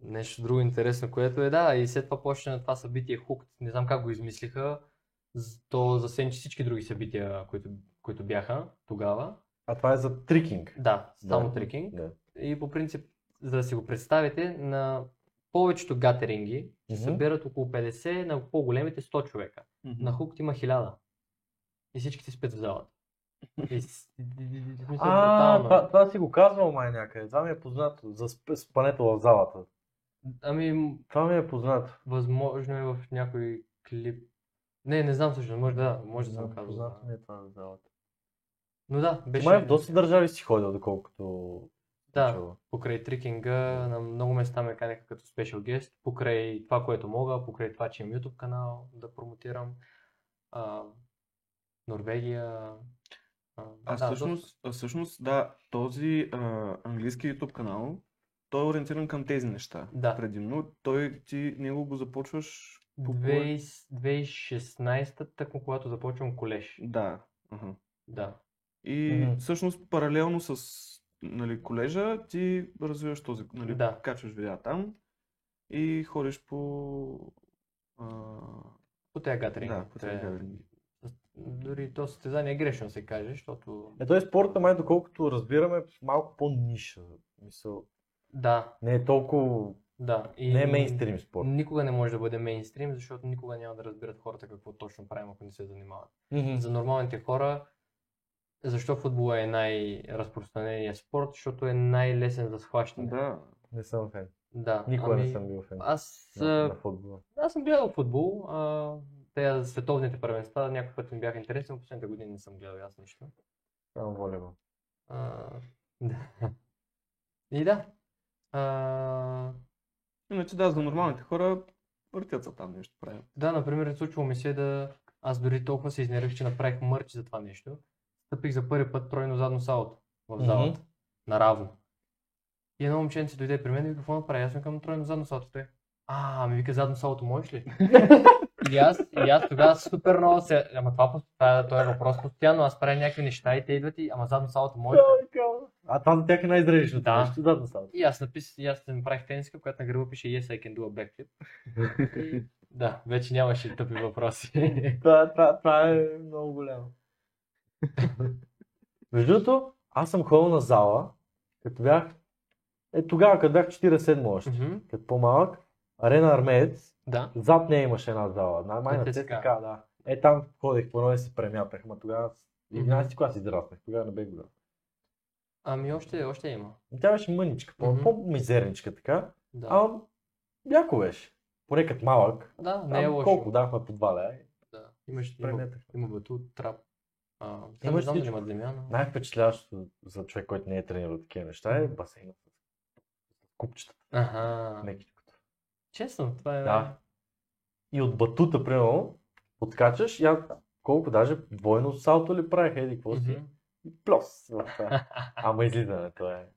нещо друго интересно, което е, да, и след това почна това събитие Хук, не знам как го измислиха, то засенчи всички други събития, които, които бяха тогава. А това е за трикинг. Да, само Да. трекинг. Да. И по принцип, за да си го представите, на повечето гатеринги се Мгм. събират около 50, на по-големите 100 човека. На Хук има 1000. И всичките спят в залата. И, А, брутално. това, това си го казвал май някъде. Това ми е познато. За сп- спането в залата. Ами, Това ми е познато. възможно е в някой клип. Не, не знам всъщност, може да, може да съм казал. Познато ми е това за залата. Но да, беше Май в доста държави си ходил, доколкото Да. съм чувал. покрай трикинга, на много места ме канеха като спешъл гест, покрай това, което мога, покрай това, че имам YouTube канал да промотирам. А, Норвегия. А, А да, всъщност, а всъщност, да, този а, английски YouTube канал, той е ориентиран към тези неща. Да. Предимно, той ти него го започваш по кое? 20- 2016, тъкмо когато започвам колеж. Да. Ага. Да. И Мгм. всъщност паралелно с нали, колежа ти развиваш този, нали, Да. качваш видеа там и ходиш по... А... По тези гатеринги. Да, по тези гатеринги. Дори то състезание е грешно се каже, защото Е, той спорта май, доколкото разбираме, малко по-ниша. Мисъл, да, не е толкова... да. И Не е мейнстрим спорт. Никога не може да бъде мейнстрим, защото никога няма да разберат хората какво точно правим, ако не се занимават. Мгм. За нормалните хора, защо футбола е най-разпространеният спорт? Защото е най-лесен за схващане. Да. Не съм фен. Да, Никога не ами, съм бил фен Аз, на, на футбола. аз съм гледал футбол. А, те световните първенства някой път ми бяха интересни, но последните години не съм гледал аз нищо. Само волейбол. А, да. И да. А, Иначе да, за нормалните хора въртят се там нещо правят. Да, например, случвало ми се да... Аз дори толкова се изнервих, че направих мърч за това нещо. Стъпих за първи път тройно задно салото в залата. Наравно. И едно момченце дойде при мен и вика, какво направи? Аз към тройно задно салото. Той, а, ми вика, задно салото можеш ли? и аз, и аз тогава супер много се... Ама това, това, това е въпрос постоянно. Аз правя някакви неща и те идват и, ама задно салото можеш ли? А това за тях е най-зрелищното Да. нещо. Да става. И аз напис, и аз направих тениска, която на гърба пише Yes, I can do a backflip. И, да, вече нямаше тъпи въпроси. Това, това, това е много голямо. Между другото, аз съм ходил на зала, като бях, е тогава, като бях 47 още, Мгм. като по-малък, Арена Армеец, Да. зад нея имаше една зала, на май На ТСК. ТСК, да. Е там ходех по и се премятах, ама тогава в 11 клас израснах, тогава не бех голям. Ами още, още има. Тя беше мъничка, по- Мгм. по-мизерничка така, Да. а яко беше. Поне като малък, да, не е лошо. колко дахме по два лея. Да. Имаш, има, има батут, трап. А, Има не знам дали земя, но... Най-впечатляващото за човек, който не е тренирал такива неща е басейнът с купчета. Аха. Мекичкото. Честно, това е... Да. и от батута, примерно, откачаш и аз колко даже двойно салто ли правих, еди, какво си? И плюс. Ама излизането е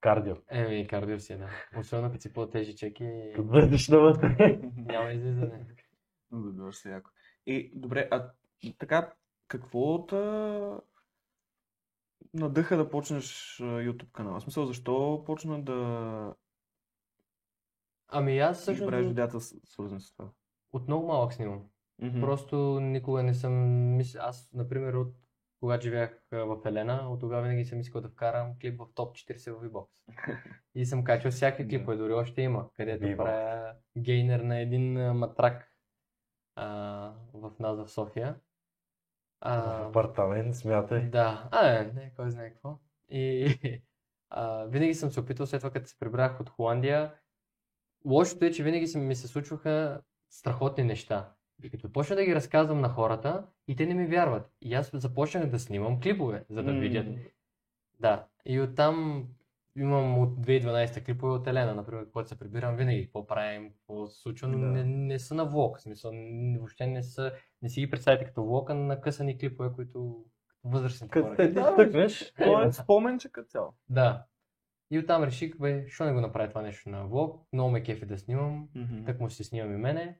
кардио. Еми, кардио си, да. Особено като си по-тежи чеки, бъдеш навътре. няма излизане. Добре, се яко. И, добре, а така, какво та надъха да почнеш а, YouTube канала? В смисъл, защо почна да Ами аз всъщност правиш от, видеята с- свързани с това? от много малък снимам. Мгм. Просто никога не съм мисля, аз, например, от когато живеех а, в Елена, от тогава винаги съм искал да вкарам клип в топ 40 в V-Box. И съм качвал всякакви Да. клипове, дори още има, където V-Box. правя гейнер на един а, матрак а, в нас в София. В А, апартамент, смятай. да, а, не, не, кой знае какво. И а, винаги съм се опитал, след това като се прибрах от Холандия, лошото е, че винаги ми се случваха страхотни неща. И като почна да ги разказвам на хората, и те не ми вярват. И аз започнах да снимам клипове, за да М. видят. Да, и оттам имам от 2012 клипове от Елена, например, когато се прибирам винаги, какво правим, какво се случва, но Да. не, не са на влог, в смисъл, въобще не са, не си ги представите като влог, а на късани клипове, които възрастни Като хора. те Да, стъкнеш, То е споменче като цяло. Да. И оттам реших, бе, що не го направя това нещо на влог, много ме кефи да снимам, Мгм. так му се снимам и мене.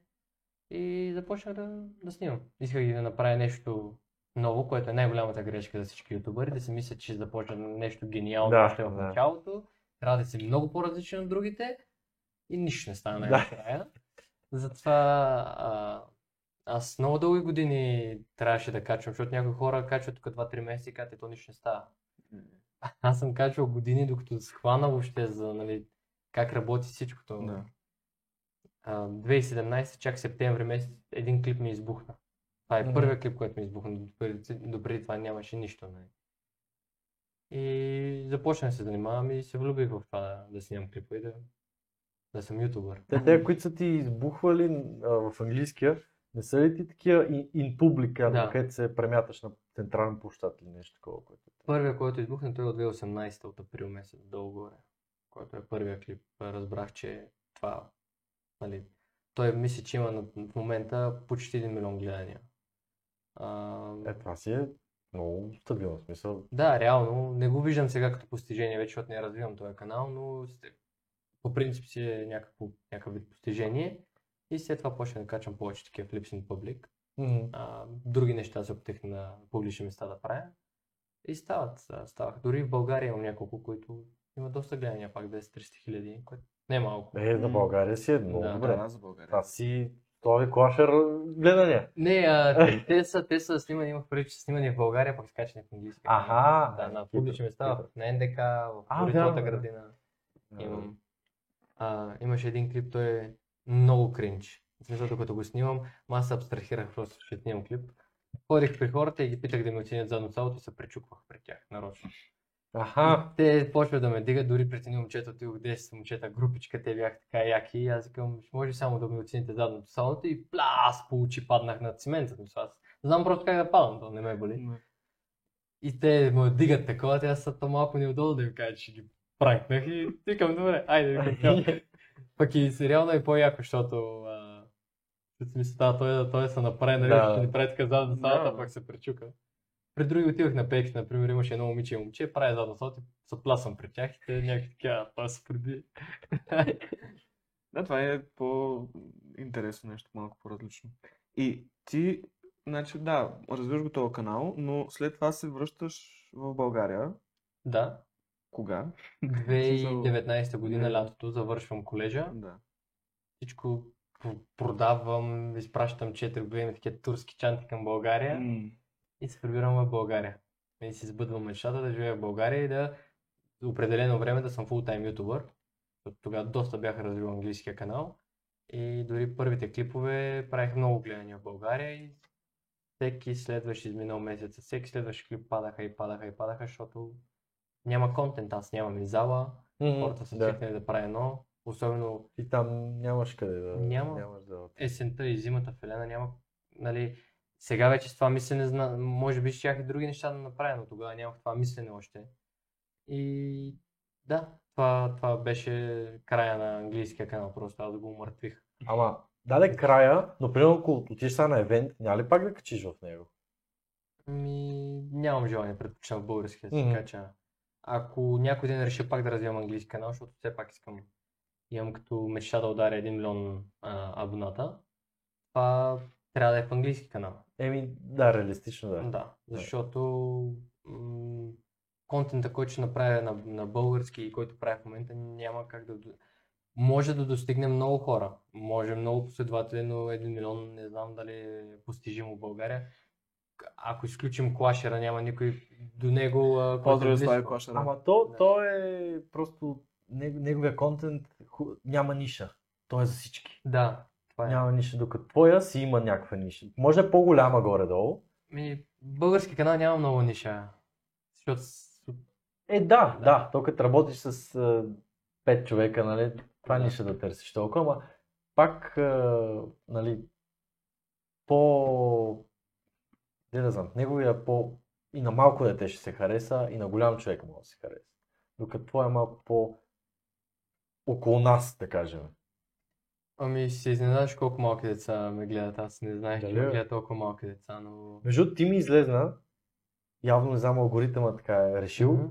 И започнах да, да снимам. Исках и да направя нещо ново, което е най-голямата грешка за всички ютубъри, да си мислят, че започна нещо гениално Да, още в да. началото. Трябва да си много по-различен от другите и нищо не стана Да. най-накрая. Затова а, аз много дълги години трябваше да качвам, защото някои хора качват тук 2-3 месеца и казват, «Е, то нищо не става. Аз съм качвал години, докато схвана въобще за нали, как работи всичкото. Да. А, 2017, чак септември месец, един клип ми избухна. Това е първият клип, който ми избухна. Допреди, това нямаше нищо. Нали. И започнах да се занимавам и се влюбих в това да, да снимам клипа и да, да съм ютубър. Те, те, които са ти избухвали а, в английския, не са ли ти такива in, in public, Да. където се премяташ на централен площад или нещо такова? Което... Първият, който избухна, той е от 2018 от април месец, долу горе. Който е първият клип. Разбрах, че това, нали, той мисли, че има в момента почти 1 милион гледания. А, Е, това си е много стабилно в смисъл. Да, реално. Не го виждам сега като постижение вече, защото не развивам този канал, но сте- по принцип си е някакво, някакъв вид постижение. И след това почнах да качвам повече такива клипс in public. А, други неща се опитах на публични места да правя. И стават, а, ставаха. Дори в България имам няколко, които има доста гледания, пак 200-300 хиляди, което не е малко. Е, за. България си е много Да. добре. Да, за България. Това си той е клашер гледания. Не, а, те, са, те са снимани, имах преди, че снимани в България, пък скачани в английски. Аха, Да, на публични места, на НДК, в А, Борисовата вярно, да. градина. Имам. А, имаше един клип, той е много кринч. В смисъл, докато го снимам, ма аз се абстрахирах просто, че снимам клип. Ходих при хората и ги питах да ми оценят задно цялото и се пречуквах пред тях, нарочно. Аха, Те почват да ме дигат, дори пред едни момчета, отидох 10 момчета, групичка, те бяха така яки и аз викам, може само да ми оцените задното салото и пляс, получи, паднах на цимента. Мисля, Аз знам просто как да падам, то не ме боли. М. И те ме дигат такова, те аз съм то малко неудобно да им кажа, че ги пранкнах и викам, добре, айде, викам. Пък и сериално е по-яко, защото а, в смисъл, да, той, той се направи, нали, Да. ще ни прави така задна салата, Да. пък се пречука. При други отивах на пейкс, например, имаше едно момиче и момче, прави задна салата и се пласвам пред тях и те някакви такива, той се преди. Да, това е по-интересно нещо, малко по-различно. И ти, значи, да, развиваш го този канал, но след това се връщаш в България. Да, Кога? 2019 година, Не. лятото, завършвам колежа. Да. Всичко продавам, изпращам 4 години такива турски чанти към България. М. и се прибирам в България. И си сбъдвам мечтата да живея в България и да определено време да съм фултайм ютубър. Тогава доста бях развил английския канал и дори първите клипове правих много гледания в България и всеки следващ изминал месец, всеки следващ клип падаха и падаха и падаха, защото няма контент, аз нямам и зала, хората са да. да правя едно, особено И там нямаш къде да... Няма. Нямаш да... есента и зимата в Елена няма, нали, сега вече с това мислене, зна... може би щях и други неща да направя, но тогава нямах това мислене още. И да, това, това беше края на английския канал, просто аз го умъртвих. Ама, даде края, но примерно ако отидеш на евент, няма ли пак да качиш в него? Ми, нямам желание, предпочитам в български да си Мгм. кача. Ако някой ден реша пак да развивам английски канал, защото все пак искам, имам като мечта да ударя 1 милион а, абоната, това трябва да е в английски канал. Еми, да, реалистично да. Да, защото м- контента, който ще направя на, на български и който правя в момента, няма как да... до- Може да достигне много хора, може много последователи, но 1 милион не знам дали е постижимо в България. Ако изключим клашера, няма никой до него. е Поздрави. Слави Клашера. Ама то, Да. то е просто него- неговия контент няма ниша. Той е за всички. Да, това е. Няма ниша, докато твоя си има някаква ниша. Може да е по-голяма горе-долу. Ми, български канал няма много ниша. Защото Е, да, да. То като работиш с а, пет човека, нали, това Да. ниша да търсиш толкова, ама пак, а, нали, по... Не да знам, неговия по... И на малко дете ще се хареса, и на голям човек може да се хареса. Докато твоя е малко по... около нас, да кажем. Ами ще изненадаш колко малки деца ме гледат. Аз не знаех, че ме бе? гледат толкова малки деца, но... Между другото, ти ми излезна, явно не знам, алгоритъма така е решил, Мгм.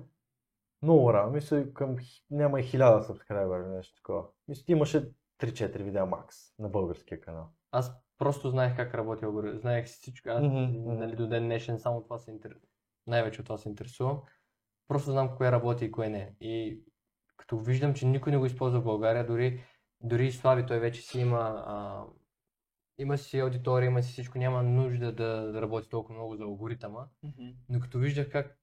много рано, мисля, към, няма и хиляда сабскрайбъра или нещо такова. Мисля, ти имаше 3-4 видеа макс на българския канал. Аз просто знаех как работи алгоритъм. Знаех всичко. Аз, мгм. нали, до ден днешен само това се интер... най-вече от това се интересувам. Просто знам кое работи и кое не. И като виждам, че никой не го използва в България, дори, дори и Слави, той вече си има, а, има си аудитория, има си всичко, няма нужда да, да работи толкова много за алгоритъма. Мгм. Но като виждах как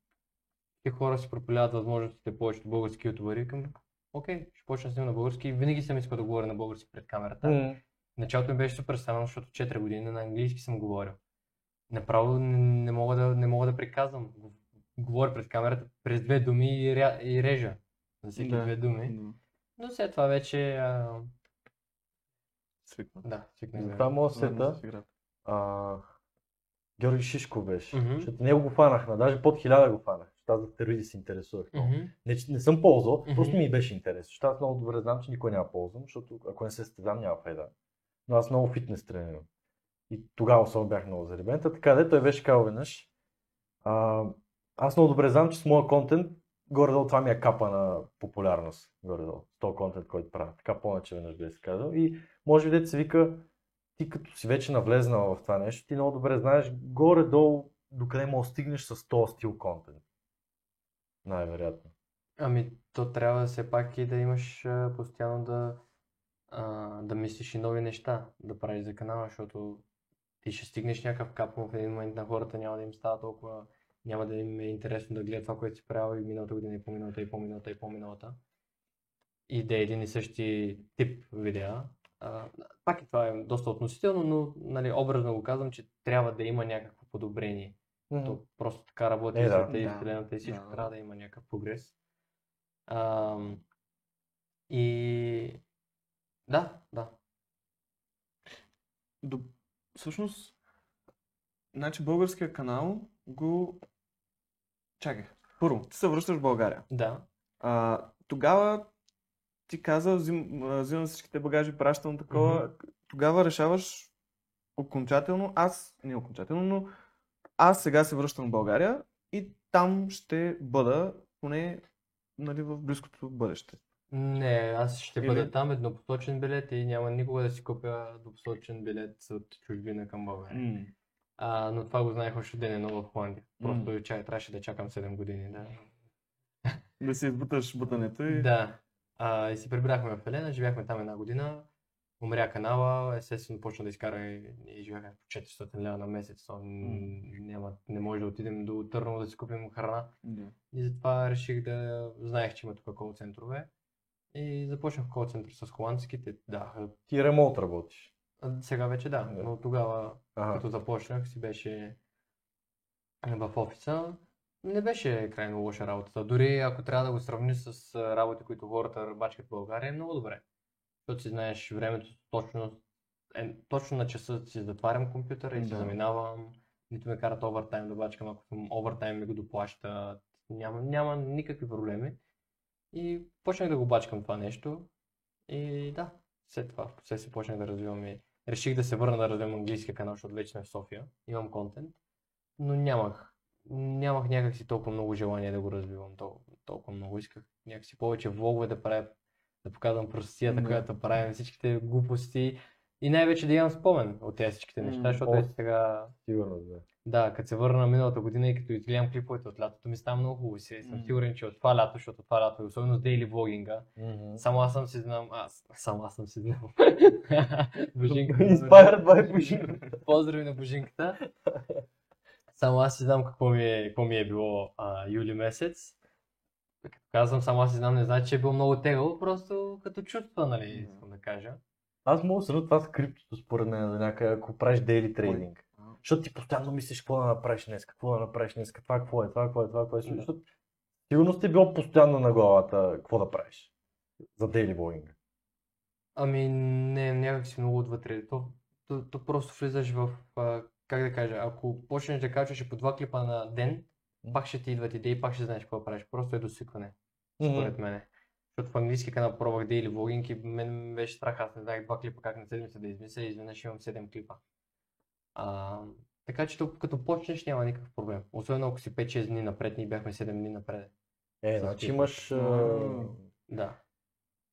тези хора си пропиляват възможностите повечето български ютубъри, викам, окей, ще почна снимам на български. Винаги съм искал да говоря на български пред камерата. М. Началото ми беше супер странно, защото 4 години на английски съм говорил. Направо не, не, мога, да, не мога да приказвам. Говоря пред камерата през две думи и, ря, и режа. За всеки Да. две думи. Да. Но след това вече, а, Свикна. да, свикнах. За да. това мога Знам сета. А, Георги Шишко беше. Мгм. Защото него го фанахме, даже под хиляда го фанах. Защото аз за стероиди се интересувах много. Мгм. Не, не съм ползвал, Мгм. просто ми беше интересно. Защото аз много добре знам, че никой няма ползвам, защото ако не се състезам, няма файда. Но аз много фитнес тренирам. И тогава особено бях много заребен. Та така де, той беше казал веднъж. А, аз много добре знам, че с моя контент, горе-долу това ми е капа на популярност. Горе-долу. Този контент, който правя. Така повече веднъж беше казал. И може би дете се вика, ти като си вече навлезнал в това нещо, ти много добре знаеш горе-долу докъде можеш да стигнеш с този стил контент. Най-вероятно. Ами, то трябва все пак и да имаш постоянно да, а, да мислиш и нови неща, да правиш за канала, защото ти ще стигнеш някакъв кап, в един момент на хората няма да им става толкова, няма да им е интересно да гледат това, което си правил и миналата година, и по-миналата, и по-миналата, и по-миналата. И да е един и същи тип видеа. А, пак и това е доста относително, но нали, образно го казвам, че трябва да има някакво подобрение. То просто така работи Е, да. света и Да, вселената и всичко да. трябва да има някакъв прогрес. Ам, и да, да. До... Всъщност, значи българския канал го... Чакай. Първо, ти се връщаш в България. Да. А, тогава ти каза, взим, взимам всичките багажи, пращам такова. Тогава решаваш окончателно, аз, не окончателно, но аз сега се връщам в България и там ще бъда поне нали, в близкото бъдеще. Не, аз ще Или- бъда там еднопосочен билет и няма никога да си купя двупосочен билет от чужбина към България. А, но това го знаех още ден едно в Холандия. Просто М. чай, трябваше да чакам 7 години. Да. Да си избуташ бутането и... Да. А, и си прибрахме в Елена, живяхме там една година. Умря канала, естествено почна да изкара и, и живяхме по 400 лева на месец. То, м, няма, не може да отидем до Търново да си купим храна. Да. И затова реших да... Знаех, че има тук кол центрове. И започнах кол център с холандските. Да, Ти ремонт работиш. Сега вече да, Да. но тогава, Ага. като започнах, си беше в офиса. Не беше крайно лоша работата. Дори ако трябва да го сравни с работи, които хората бачкат в България, е много добре. Защото си знаеш времето точно, е, точно на часа си затварям компютъра и си Да. заминавам. Нито ме карат овертайм да бачкам, ако съм овертайм ми го доплащат. Няма, няма никакви проблеми. И почнах да го бачкам това нещо. И да, след това, след се почнах да развивам и реших да се върна да развивам английския канал, защото вече сме в София, имам контент, но нямах, нямах някакси толкова много желание да го развивам, толкова, толкова много исках някакси повече влогове да правя, да показвам простията, Да. която правим, всичките глупости и най-вече да имам спомен от тези всичките неща, защото о. е сега Сигурно, да. Да, като се върна миналата година и като изгледам клиповете от лятото ми става много хубаво. Си, съм сигурен, че от това лято, защото това лято, особено с дейли влогинга, Мгм. само аз съм си знам, аз, само аз съм си знам. Божинка. Inspired by Божинка. Поздрави на Божинката. Само аз си знам какво ми е, какво ми е било а, юли месец. Като казвам, само аз си знам, не значи, че е било много тегаво, просто като чувства, нали, искам да кажа. Аз мога да сравня това с криптото, според мен, някъде, ако правиш дейли трейдинг. Защото ти постоянно мислиш какво да направиш днес, какво да направиш днес, това какво е, това какво е, това какво е. Да. Защото сигурно сте било постоянно на главата какво да правиш за дейли блогинг. Ами не, някак си много отвътре. То, то, то просто влизаш в, а, как да кажа, ако почнеш да качваш по два клипа на ден, пак ще ти идват идеи, пак ще знаеш какво правиш. Просто е досикване, според мен. Защото в английски канал пробвах дейли влогинг и мен ме беше страх, аз не знаех два клипа как на седмица да измисля и изведнъж имам 7 клипа. А, така че то, като почнеш няма никакъв проблем. Особено ако си 5-6 дни напред, ние бяхме 7 дни напред. Е, значи имаш, а, А. Да. имаш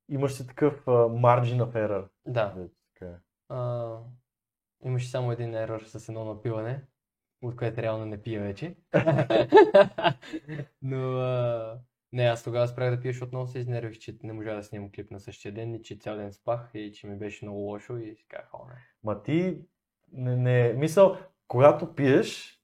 имаш си такъв а, margin of error. Да. Да, така е. А, имаше само един ерор с едно напиване, от което реално не пия вече. Но а, не, аз тогава спрях да пия, защото много се изнервих, че не можа да снимам клип на същия ден и че цял ден спах и че ми беше много лошо и казах, о, не. Ма ти, не, не, мисъл, когато пиеш,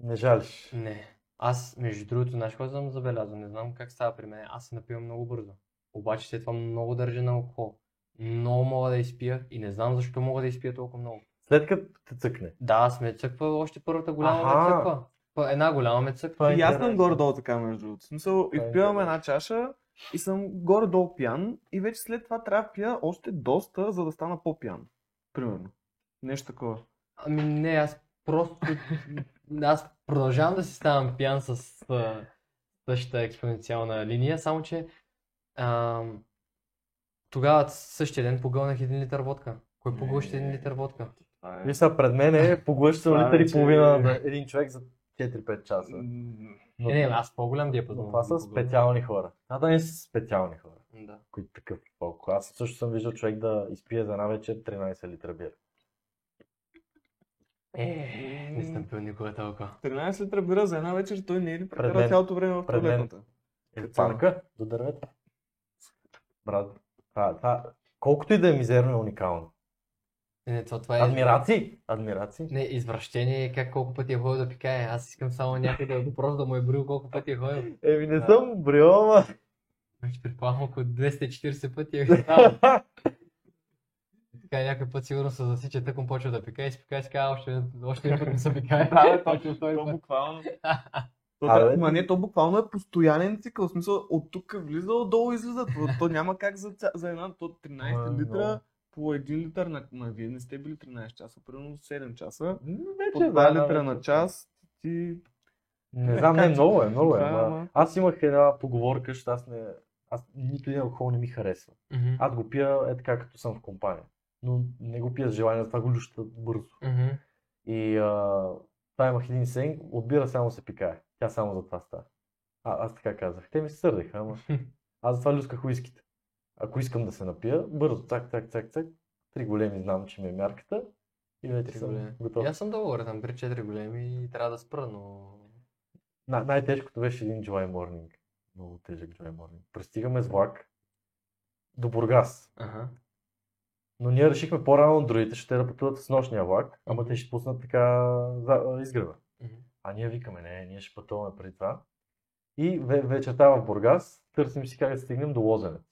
не жалиш. Не. Аз, между другото, знаеш какво съм забелязал? Не знам как става при мен. Аз се напивам много бързо. Обаче след това много държа на алкохол. Много мога да изпия и не знам защо мога да изпия толкова много. След като те цъкне. Да, аз ме цъква още първата голяма ме цъква. Па, Една голяма ме цъква. Е И аз съм интересно. горе-долу така, между другото. Смисъл, е изпивам интересно. една чаша и съм горе-долу пиян и вече след това трябва да пия още доста, за да стана по-пиян. Примерно. Нещо такова. Ами не, аз просто... аз продължавам да си ставам пиян с а, същата експоненциална линия, само че ам, тогава същия ден погълнах един литър водка. Кой поглъща един литър водка? Виж сега, пред мен е поглъщам литър и вече половина е- за един човек за 4-5 часа. Но, Е, не, аз по-голям диапазон. това са специални хора. Това да не са специални хора, Да. които такъв толкова. Аз също съм виждал човек да изпие за една вечер 13 литра бира. Е, не съм пил никога толкова. 13 литра бира за една вечер, той не е ли прекара цялото време в туалетната? Е, Като парка до дървета. Брат, това, това, колкото и да е мизерно, е уникално. Не, не, това, това е... Адмирации! Адмирации! Не, извращение е как колко пъти е ходил да пикае. Аз искам само да просто да му е броил колко пъти е ходил. Еми не Да. съм броил, ама... Вече предполагам около 240 пъти е ставал. Така някой път сигурно се засича, тъком почва да пикае и си пикае и казва, още, още един път не се пикае. Да, бе, точно втори То буквално. Абе, ма не, то буквално е постоянен цикъл. В смисъл, от тук влиза, отдолу излиза. То, то няма как за, за една, то 13 Ма, литра по 1 литър на... Ма вие не сте били 13 часа, примерно 7 часа. Вече, По да, 2 да, литра вече. на час ти... Не знам, не, много е, много е. Аз имах една поговорка, защото аз не... Аз нито един алкохол не ми харесва. Мгм. Аз го пия е така, като съм в компания. Но не го пия с желание, затова го люща бързо. Мгм. И а, това имах един сен, отбира само се пикае. Тя само за това става. А, аз така казах. Те ми се сърдеха, ама аз затова люсках уиските. Ако искам да се напия, бързо, цак, цак, цак, цак. Три големи знам, че ми е мярката. И вече съм големи. готов. И аз съм долу, там при 4 големи и трябва да спра, но... Най- най-тежкото беше един July Morning. Много тежък July Morning. Пристигаме с влак до Бургас. Ага. Но ние решихме по-рано другите, ще да пътуват с нощния влак, ама те ще пуснат така за, изгрева. А ние викаме, не, ние ще пътуваме преди това. И ве- вечерта в Бургас търсим си как да стигнем до Лозенец.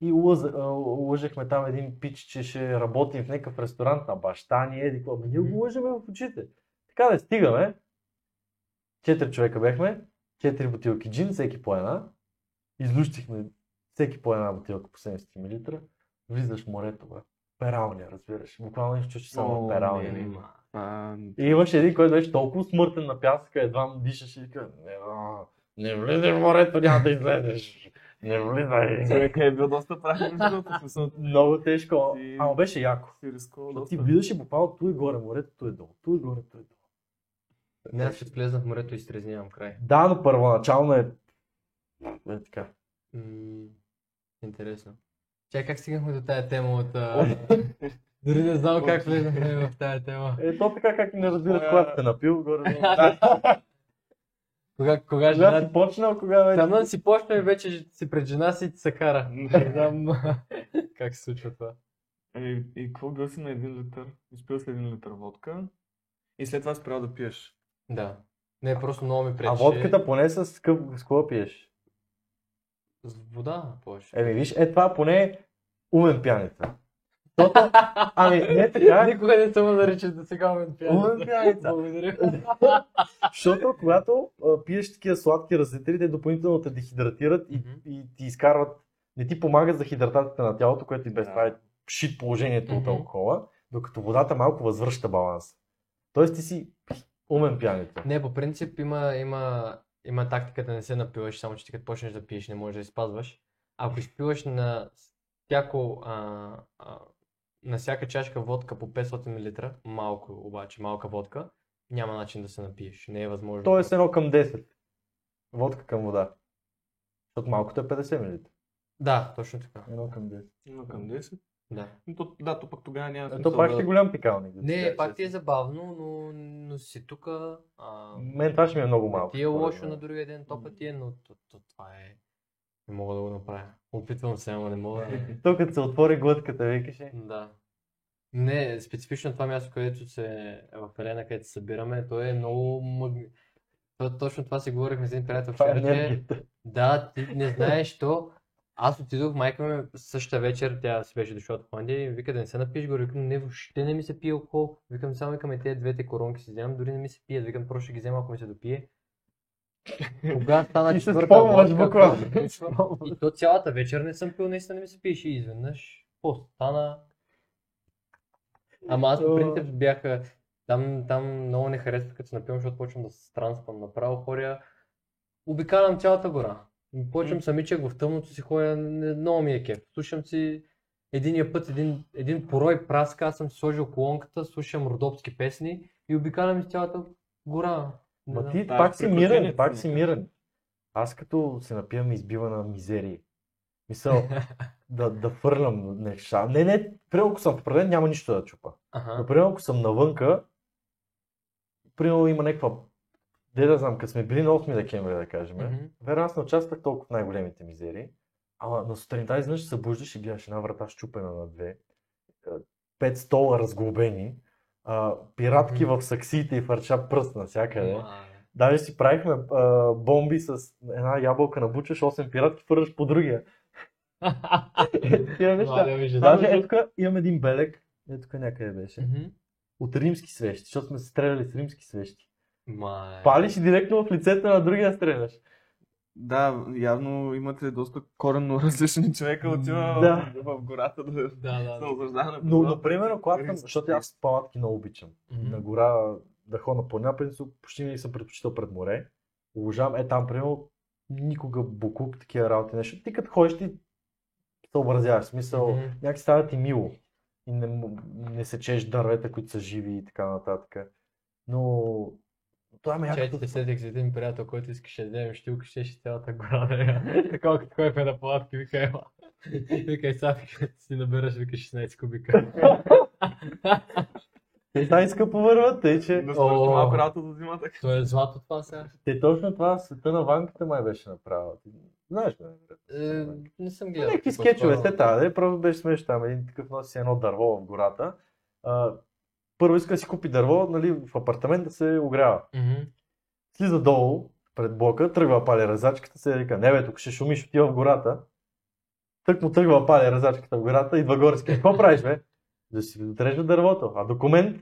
И лъз, лъжехме там един пич, че ще работим в някакъв ресторант на баща ни, еди какво. Ние го лъжеме в очите. Така да стигаме. Четири човека бехме, четири бутилки джин, всеки по една. Излющихме всеки по една бутилка по 70 мл. Влизаш в морето, бе. Пералня, разбираш. Буквално не чуш само О, пералня. не, не. Ма. А, И имаше един, който беше толкова смъртен на пясъка, едва му дишаше и каза, не, не влизаш в морето, няма да излезеш. Не влизай. Човека е бил доста правилен, смисъл, Много тежко. Ти- Ама беше яко. Защото доста. ти влизаш и буквално ту и горе морето, ту е долу, и горе, ту е долу. Не, аз ще влезна в морето и стрезнявам край. Да, но първоначално е... Е така. М, Интересно. Чай, как стигнахме до тая тема от... а, Дори не знам как влезнахме в тая тема. Е, то така как не разбират, Кога- когато сте напил, горе. Кога, кога Кога жена... си почнал, кога вече... Там да си почна и вече си пред жена си се кара. Не знам как се случва това. И, и какво бил си на един литър? Изпил си един литър водка. И след това спрял да пиеш. Да. Не, просто много ми пречеше. А водката поне с къп, с какво пиеш? С вода повече. Еми виж, е това поне е умен пияница. Защото, ами не така, Никога не съм наричал до сега умен Умен пияница. Благодаря. защото когато а, пиеш такива сладки разсетри, те допълнително те дехидратират и, Мгм. и ти изкарват, не ти помагат за хидратацията на тялото, което и без Да. това е шит положението от Мгм. алкохола, докато водата малко възвръща баланс. Тоест ти си умен пияница. Не, по принцип има, има, има тактика да не се напиваш, само че ти като почнеш да пиеш не можеш да изпазваш. Ако изпиваш на всяко, а, а, на всяка чашка водка по 500 мл, малко обаче, малка водка, няма начин да се напиеш. Не е възможно. Тоест едно към 10. Водка към вода. Защото малкото е 50 мл. Да, точно така. Едно към 10. Има към 10. Да. Но То, да, то пък тогава няма смисъл пак да... ще е голям пикалник. да Не, пак ти е забавно, но, но си тук. А... Мен това ще ми е много малко. Ти е лошо на другия ден, то път ти е, но то, то, това е. Не мога да го направя. Опитвам се, ама не мога. То като се отвори глътката, викаш е. Да. Не, специфично това място, където се е в Елена, където се събираме, то е много мъг... То, точно това си говорихме с един приятел е вчера, че да, ти не знаеш то. Аз отидох, майка ми същата вечер, тя си беше дошла от Холандия и вика да не се напиеш горе, викам, не, въобще не ми се пие алкохол. Викам, само викам, и тези двете коронки си вземам, дори не ми се пият, викам, просто ще ги взема, ако ми се допие. Кога стана четвърта буквално. и то цялата вечер не съм пил, наистина не ми се пиеше и изведнъж. Какво стана? Ама аз по принцип бях а, там, там много не харесвах като се напивам, защото почвам да се странствам направо, ходя, обикалям цялата гора. Почвам самичък в тъмното си ходя, не- много ми е кеф. Слушам си единия път един, един порой праска, аз съм си сложил колонката, слушам родопски песни и обикалям из цялата гора. Не Ма знам. ти Да, пак си мирен, пак си мирен. Аз като се напия ми избива на мизерии. Мисъл, да, да фърлям неща. Не, не, примерно ако съм впреден, няма нищо да чупа. Но Ага. примерно ако съм навънка, примерно има някаква, де да знам, като сме били на 8 декември, да кажем, Мгм. верно аз не участвах толкова в най-големите мизерии, ама на сутринта изведнъж се събуждаш и гледаш една врата щупена на две, е, пет стола разглобени, а, пиратки Мгм. в саксиите и фърча пръст навсякъде. Ма, Даже си правихме а, бомби с една ябълка набучаш 8 пиратки, фърляш по другия. Тия неща. Даже ето тук имам един белег, ето тук някъде беше, Мгм. от римски свещи, защото сме се стреляли с римски свещи. Май. Палиш и директно в лицето на другия стреляш. Да, явно имате доста коренно различни човека, отива Да. в, в гората да Да, да. се наслаждава на Но, например, когато защото аз палатки много обичам. Мгм. На гора да ходя на планина, принцип, почти винаги съм предпочитал пред море. Обожавам, е там, примерно, никога букук, такива работи, нещо. Ти като ходиш, ти съобразяваш, смисъл, Мгм. някак става ти мило. И не, не сечеш дървета, които са живи и така нататък. Но това ме Чай, якото. ти се сетих за един приятел, който искаше да вземе штилка, щеше цялата гора да я. Такова като ходихме на палатки, вика, ела. Вика, и сега си набереш, вика 16 кубика. Те тай скъпо върват, тъй че... Да малко работа за зимата. То е злато това сега. Те точно това света на ванката май беше направила. Ти Знаеш, бе. Е, не съм гледал. Някакви скетчове сте тази, да, просто беше смешно там. Един такъв носи едно дърво в гората. Първо иска да си купи дърво, нали, в апартамент да се огрява. Мгм. Слиза долу пред блока, тръгва пали резачката, се вика, не бе, тук ще шумиш, отива в гората. Тък му тръгва пали резачката в гората, идва горе, ска, какво правиш, бе? Да си отрежа дървото. А документ?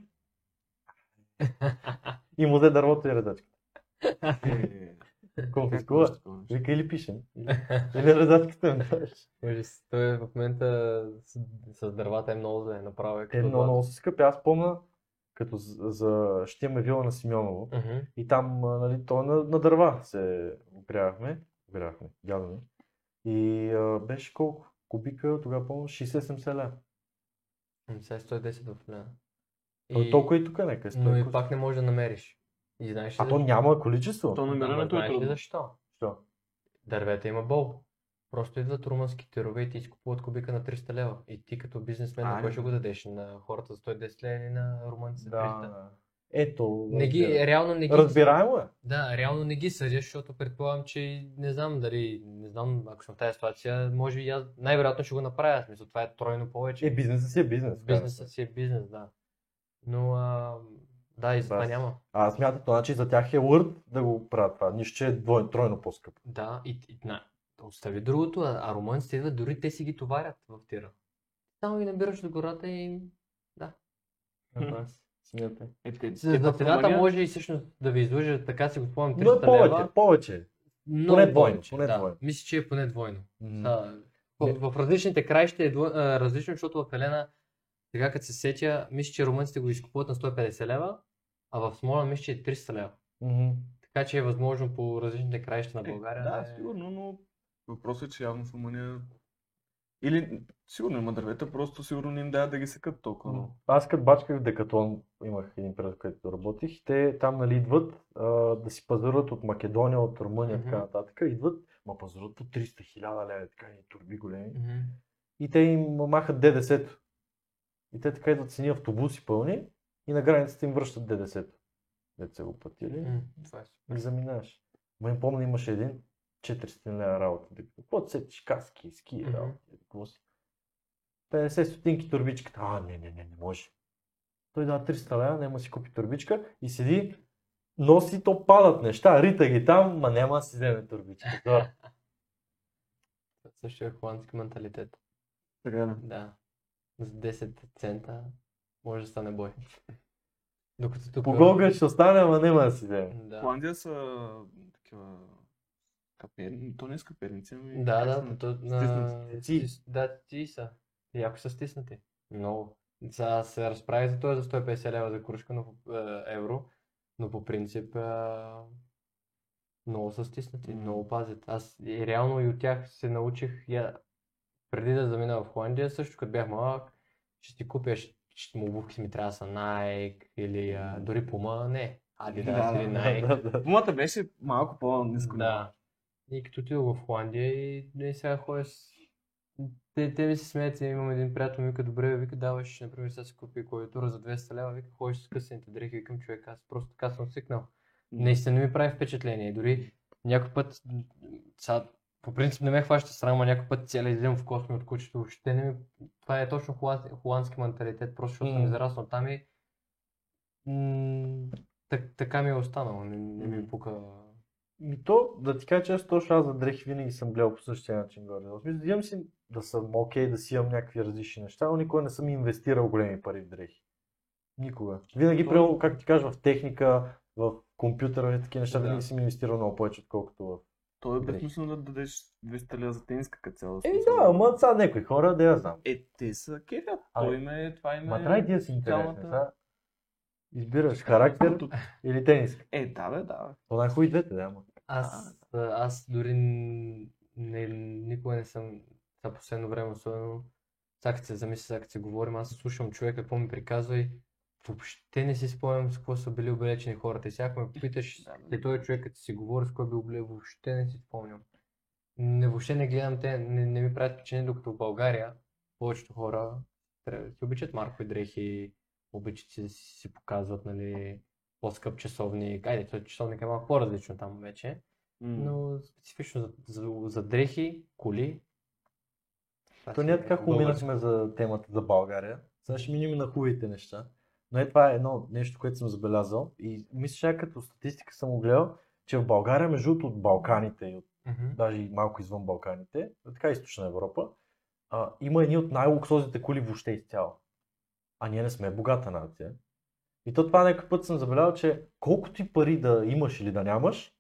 И му взе дървото и резачката. Конфискува. Вика или пишем. Или резачката ми. Ужас. Той в момента с, с дървата е много зле, направо е като много, са скъпи. Аз помня, като за, за ще имаме вила на Симеоново. Мгм. И там, нали, то на, на дърва се огрявахме. Огрявахме, дядо ми. И а, беше колко? Кубика, тогава помня, 60-70 ля. М, Сега е 110 в Лена. И... Толкова и тук нека е Но и 100. пак не можеш да намериш. И знаеш ли А то защо? няма количество. То намирането е знаеш ли трудно. защо? Що? Дървета има бол. Просто идват румънски тирове и ти изкупуват кубика на 300 лева. И ти като бизнесмен, на кой ще го дадеш? На хората за 110 лева или на румънците 300? Да. Ето. Не ги, реално не ги... Разбираемо е. Да, реално не ги съдя, защото предполагам, че не знам дали, не знам, ако съм в тази ситуация, може и аз най-вероятно ще го направя. Смисъл, това е тройно повече. Е, бизнесът си е бизнес. Бизнесът си е бизнес, да. Но, а, да, и за това Бас. няма. А аз мятам, значи за тях е лърд да го правят това. Нищо, че е двойно, тройно по-скъпо. Да, и, и на, остави другото, а, а румънците идват, дори те си ги товарят в тира. Само ги набираш до гората и да. Смятай. Е, За в цената може и всъщност да ви излъжа, така си го спомням, 300 Но повече, лева. повече. Много Поне двойно, поне да. двойно. Мисля, че е поне двойно. М. Да. В, в различните краища е дво- а, различно, защото в Елена, сега като се сетя, мисля, че румънците го изкупуват на 150 лева, а в Смолян мисля, че е 300 лева. Мгм. Така че е възможно по различните краища на Е, България. Да, е- сигурно, но въпросът е, че явно в Румъния... Или сигурно има дървета, просто сигурно не им дават да ги секат толкова много. Аз като бачках в Декатлон, имах един период, където работих, те там нали идват а, да си пазаруват от Македония, от Румъния и така нататък. Идват, ма пазаруват по 300 хиляда лева, така и турби големи. Мгм. И те им махат ДДС-то. И те така идват с едни автобуси пълни и на границата им връщат ДДС-то. Дете го платили е и заминаваш. Ма им помня имаше един 400 лева работа. Какво сетиш? Каски, ски. Какво си? 50 стотинки турбичката. А, не, не, не, не може. Той дава 300 лева, няма да си купи турбичка и седи, носи, то падат неща, рита ги там, ма няма да си вземе турбичка. Това. Това също е холандски менталитет. Така да. Да. За 10 цента може да стане бой. Докато тук... По Голга ще остане, ама няма да си вземе. Да. Холандия са такива каперни, то не е с каперници, ами Да, да, са? то, на... Ти. Да, ти са. Яко са стиснати. Много. Сега се разправи за това за 150 лева за кружка но, по- е, евро, но по принцип е, много са стиснати, М. много пазят. Аз и реално и от тях се научих, я, преди да замина в Холандия, също като бях малък, ще ти купя, ще, ще му обувки ми трябва да са Nike или а, дори Puma, не, Adidas Да, или да, Nike. Да, да. Пумата беше малко по-низко. Да. И като отидох в Холандия и не сега ходя с... Те, те ми се смеят, имам един приятел, ми вика, добре, вика, даваш, например, сега си купи клавиатура за 200 лева, вика, ходиш с късаните дрехи, викам, човек, аз просто така съм свикнал. Наистина не ми прави впечатление. Дори някой път, сега, по принцип не ме хваща срам, а някой път цяла излизам в косми от кучето. Въобще не ми... Това е точно холанд... холандски менталитет, просто защото съм М. израснал там и м- так, така ми е останало. Не, не ми пука. Ми то, да ти кажа често, точно аз за дрехи винаги съм гледал по същия начин горе. В смисъл, имам си да съм окей, да си имам някакви различни неща, но никога не съм инвестирал големи пари в дрехи. Никога. Винаги, То- примерно, как ти кажа, в техника, в компютъра и такива неща, Да. винаги съм инвестирал много повече, отколкото в... То е Дрехи. безсмислено да дадеш 200 лева за тениска като цяло. Еми да, ама са някои хора, да я знам. Е, те са кефят. Той им е, това им е... Ма трябва и ти да си интересен. Сега избираш характер или тениска. Е, да, бе, да. бе. То най-хубави двете, да, ама. Аз, аз дори не, никога не съм, за последно време особено, сега се замисля, сега се говорим, аз слушам човека какво ми приказва и въобще не си спомням с какво са били облечени хората. И сега ако ме попиташ, Да, и той човек като си говори с кой бил облечен, въобще не си спомням. Не, въобще не гледам те, не, не ми правят впечатление, докато в България повечето хора трябва- си обичат маркови дрехи, обичат си да си, си показват, нали, по-скъп часовник. Айде, този часовник е малко по-различно там вече. Но специфично за, за, за дрехи, коли. То ние така хубаво минахме за темата за България. Сега ще минем на хубавите неща. Но е това е едно нещо, което съм забелязал и мисля, че като статистика съм го гледал, че в България, между другото от Балканите и от Мгм. даже и малко извън Балканите, така източна Европа, а, има едни от най-луксозните коли въобще изцяло. А ние не сме богата нация. И то това някакъв път съм забелязал, че колкото и пари да имаш или да нямаш,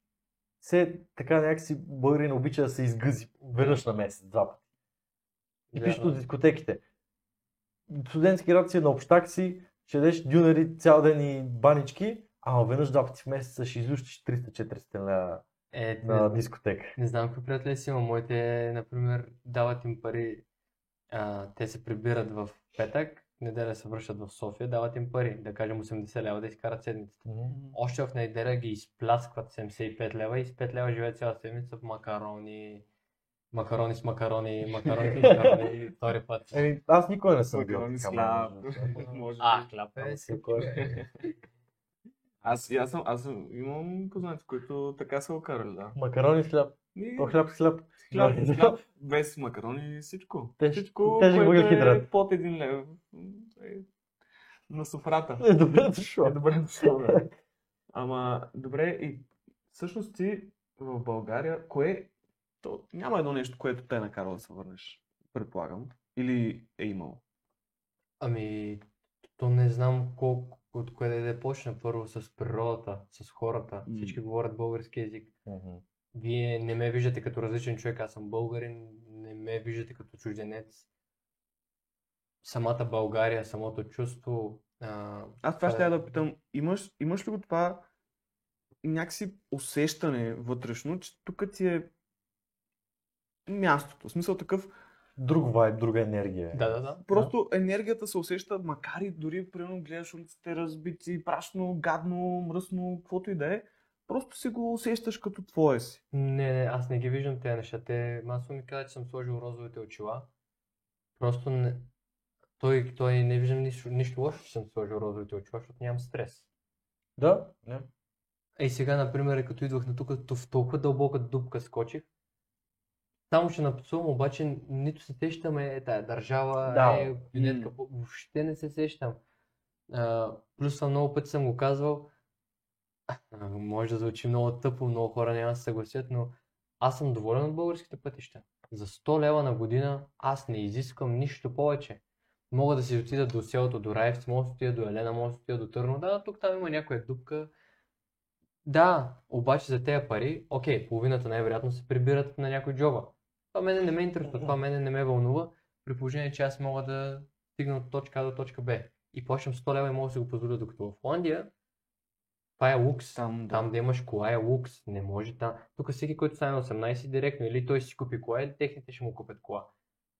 все така някакси българин обича да се изгъзи веднъж на месец, два пъти. И Да. пишат от дискотеките. Студентски град си е на общак си, ще дадеш дюнери цял ден и банички, ама веднъж два пъти в месеца ще излющиш 300-400 лева Е, не, на дискотека. не знам какви приятели си има. Моите, например, дават им пари. А, те се прибират в петък, неделя се връщат в София, дават им пари, да кажем 80 лева да изкарат седмицата. Още в неделя ги изпляскват 75 лева и с 5 лева живеят цяла седмица в макарони, макарони с макарони, макарони с макарони втори път. Еми, аз никога не съм бил Макарони с така хляб. Може А, хляб е кой- Аз, аз, съм, аз съм, имам познати, които така са окарали, да. Макарони с хляб. И То хляб с хляб. хляб, Да. хляб, без макарони, всичко. Теж- всичко, тежък което въглехидрат. е под един лев. е На софрата. Е, добре дошло. Е, добре дошло, да. Ама, добре, и всъщност ти в България, кое, то няма едно нещо, което те е накарало да се върнеш, предполагам. Или е имало? Ами, то не знам колко, от кое да почна. Първо с природата, с хората. М. Всички говорят български язик. Мгм. Вие не ме виждате като различен човек, аз съм българин, не ме виждате като чужденец. Самата България, самото чувство. А, Аз това това ще е- да питам, имаш, имаш ли го това някакси усещане вътрешно, че тук ти е мястото? В смисъл такъв, Друг вайб, друга енергия. е. Да, да, да. просто енергията се усеща, макар и дори, примерно, гледаш улиците разбити, прашно, гадно, мръсно, каквото и да е, просто си го усещаш като твое си. Не, не, аз не ги виждам тези неща. Те масово ми казват, че съм сложил розовите очила. Просто не... Той, той не виждам нищо, нищо лошо, че съм сложил розовите очила, защото нямам стрес. Да, не. Ей сега, например, като идвах на тук, то в толкова дълбока дупка скочих. Само ще напсувам, обаче нито се сещаме е тая държава, Да. е билетка, въобще не се сещам. А, плюс съм много пъти съм го казвал, а, може да звучи много тъпо, много хора няма да се съгласят, но аз съм доволен от българските пътища. За 100 лева на година аз не изисквам нищо повече. Мога да си отида до селото, до Раевци, мога да отида до Елена, мога да отида до Търно. Да, тук там има някоя дупка. Да, обаче за тези пари, окей, половината най-вероятно се прибират на някой джоба. Това мене не ме интересува, това мене не ме вълнува, при положение, че аз мога да стигна от точка А до точка Б. И плащам 100 лева и мога да си го позволя, докато в Холандия това е лукс. Там, Там да имаш кола е лукс, не може там. Тук всеки, който стане на 18 директно, или той си купи кола, или техните ще му купят кола.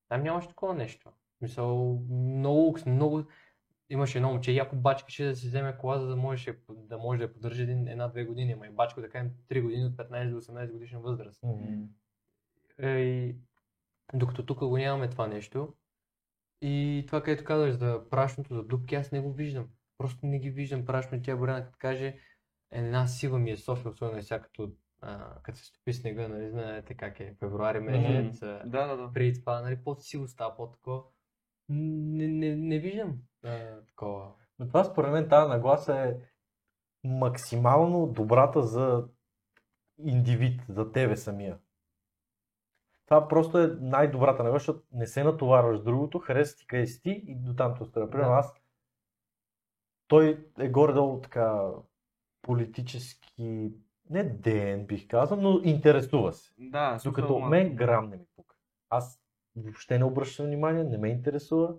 Там нямаш такова нещо. В Смисъл, много лукс, много... Имаше едно момче, яко бачкаше да си вземе кола, за да може да, може да я поддържа една-две години. Ама и бачко да кажем 3 години от 15 до 18 годишна възраст. Мгм. Е, и докато тук го нямаме това нещо. И това, където казваш за прашното, за дупки, аз не го виждам. Просто не ги виждам прашно. Тя Боряна като каже, една сила ми е София, особено сега като, а, като се стопи снега, нали, знаете как е, февруари месец, Да, да, да. преди това, нали, по-сило става, по-такова. Не, не, не виждам а, такова. Но това според мен тази нагласа е максимално добрата за индивид, за тебе самия. Това просто е най-добрата нагласа, защото не се натоварваш другото, харесва ти къде си ти и до там те оставя. Примерно Да. аз, той е горе-долу така политически, не ден бих казал, но интересува се. Да, Докато ма- мен грам не ми пука. Аз въобще не обръщам внимание, не ме интересува.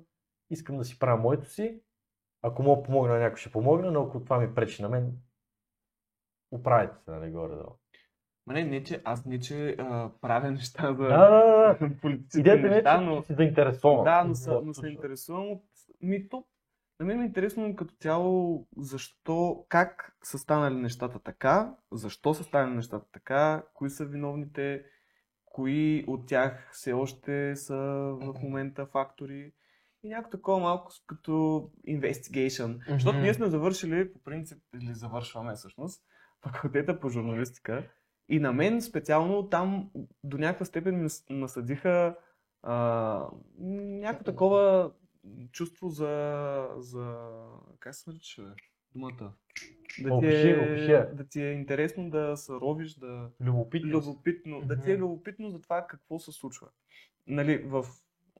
Искам да си правя моето си. Ако мога помогна на някой, ще помогна, но ако това ми пречи на мен, оправите се, нали, горе-долу. Ма не, не, че аз не, че а, правя неща за Да, да, да. политически Идеята е, неща, че но... си заинтересован. Да, но, са, но се интересувам от... Ми, то, на мен ми е интересно като цяло защо, как са станали нещата така, защо са станали нещата така, кои са виновните, кои от тях все още са в момента фактори и някакво такова малко като investigation. Защото ние сме завършили, по принцип, или завършваме всъщност, факултета по журналистика. И на мен специално там до някаква степен ми насъдиха а, някакво такова чувство за, за... Как се нарича думата? Да ти, е, да ти е интересно да се ровиш, да... Любопитност. Любопитно, да ти е любопитно за това какво се случва. Нали, в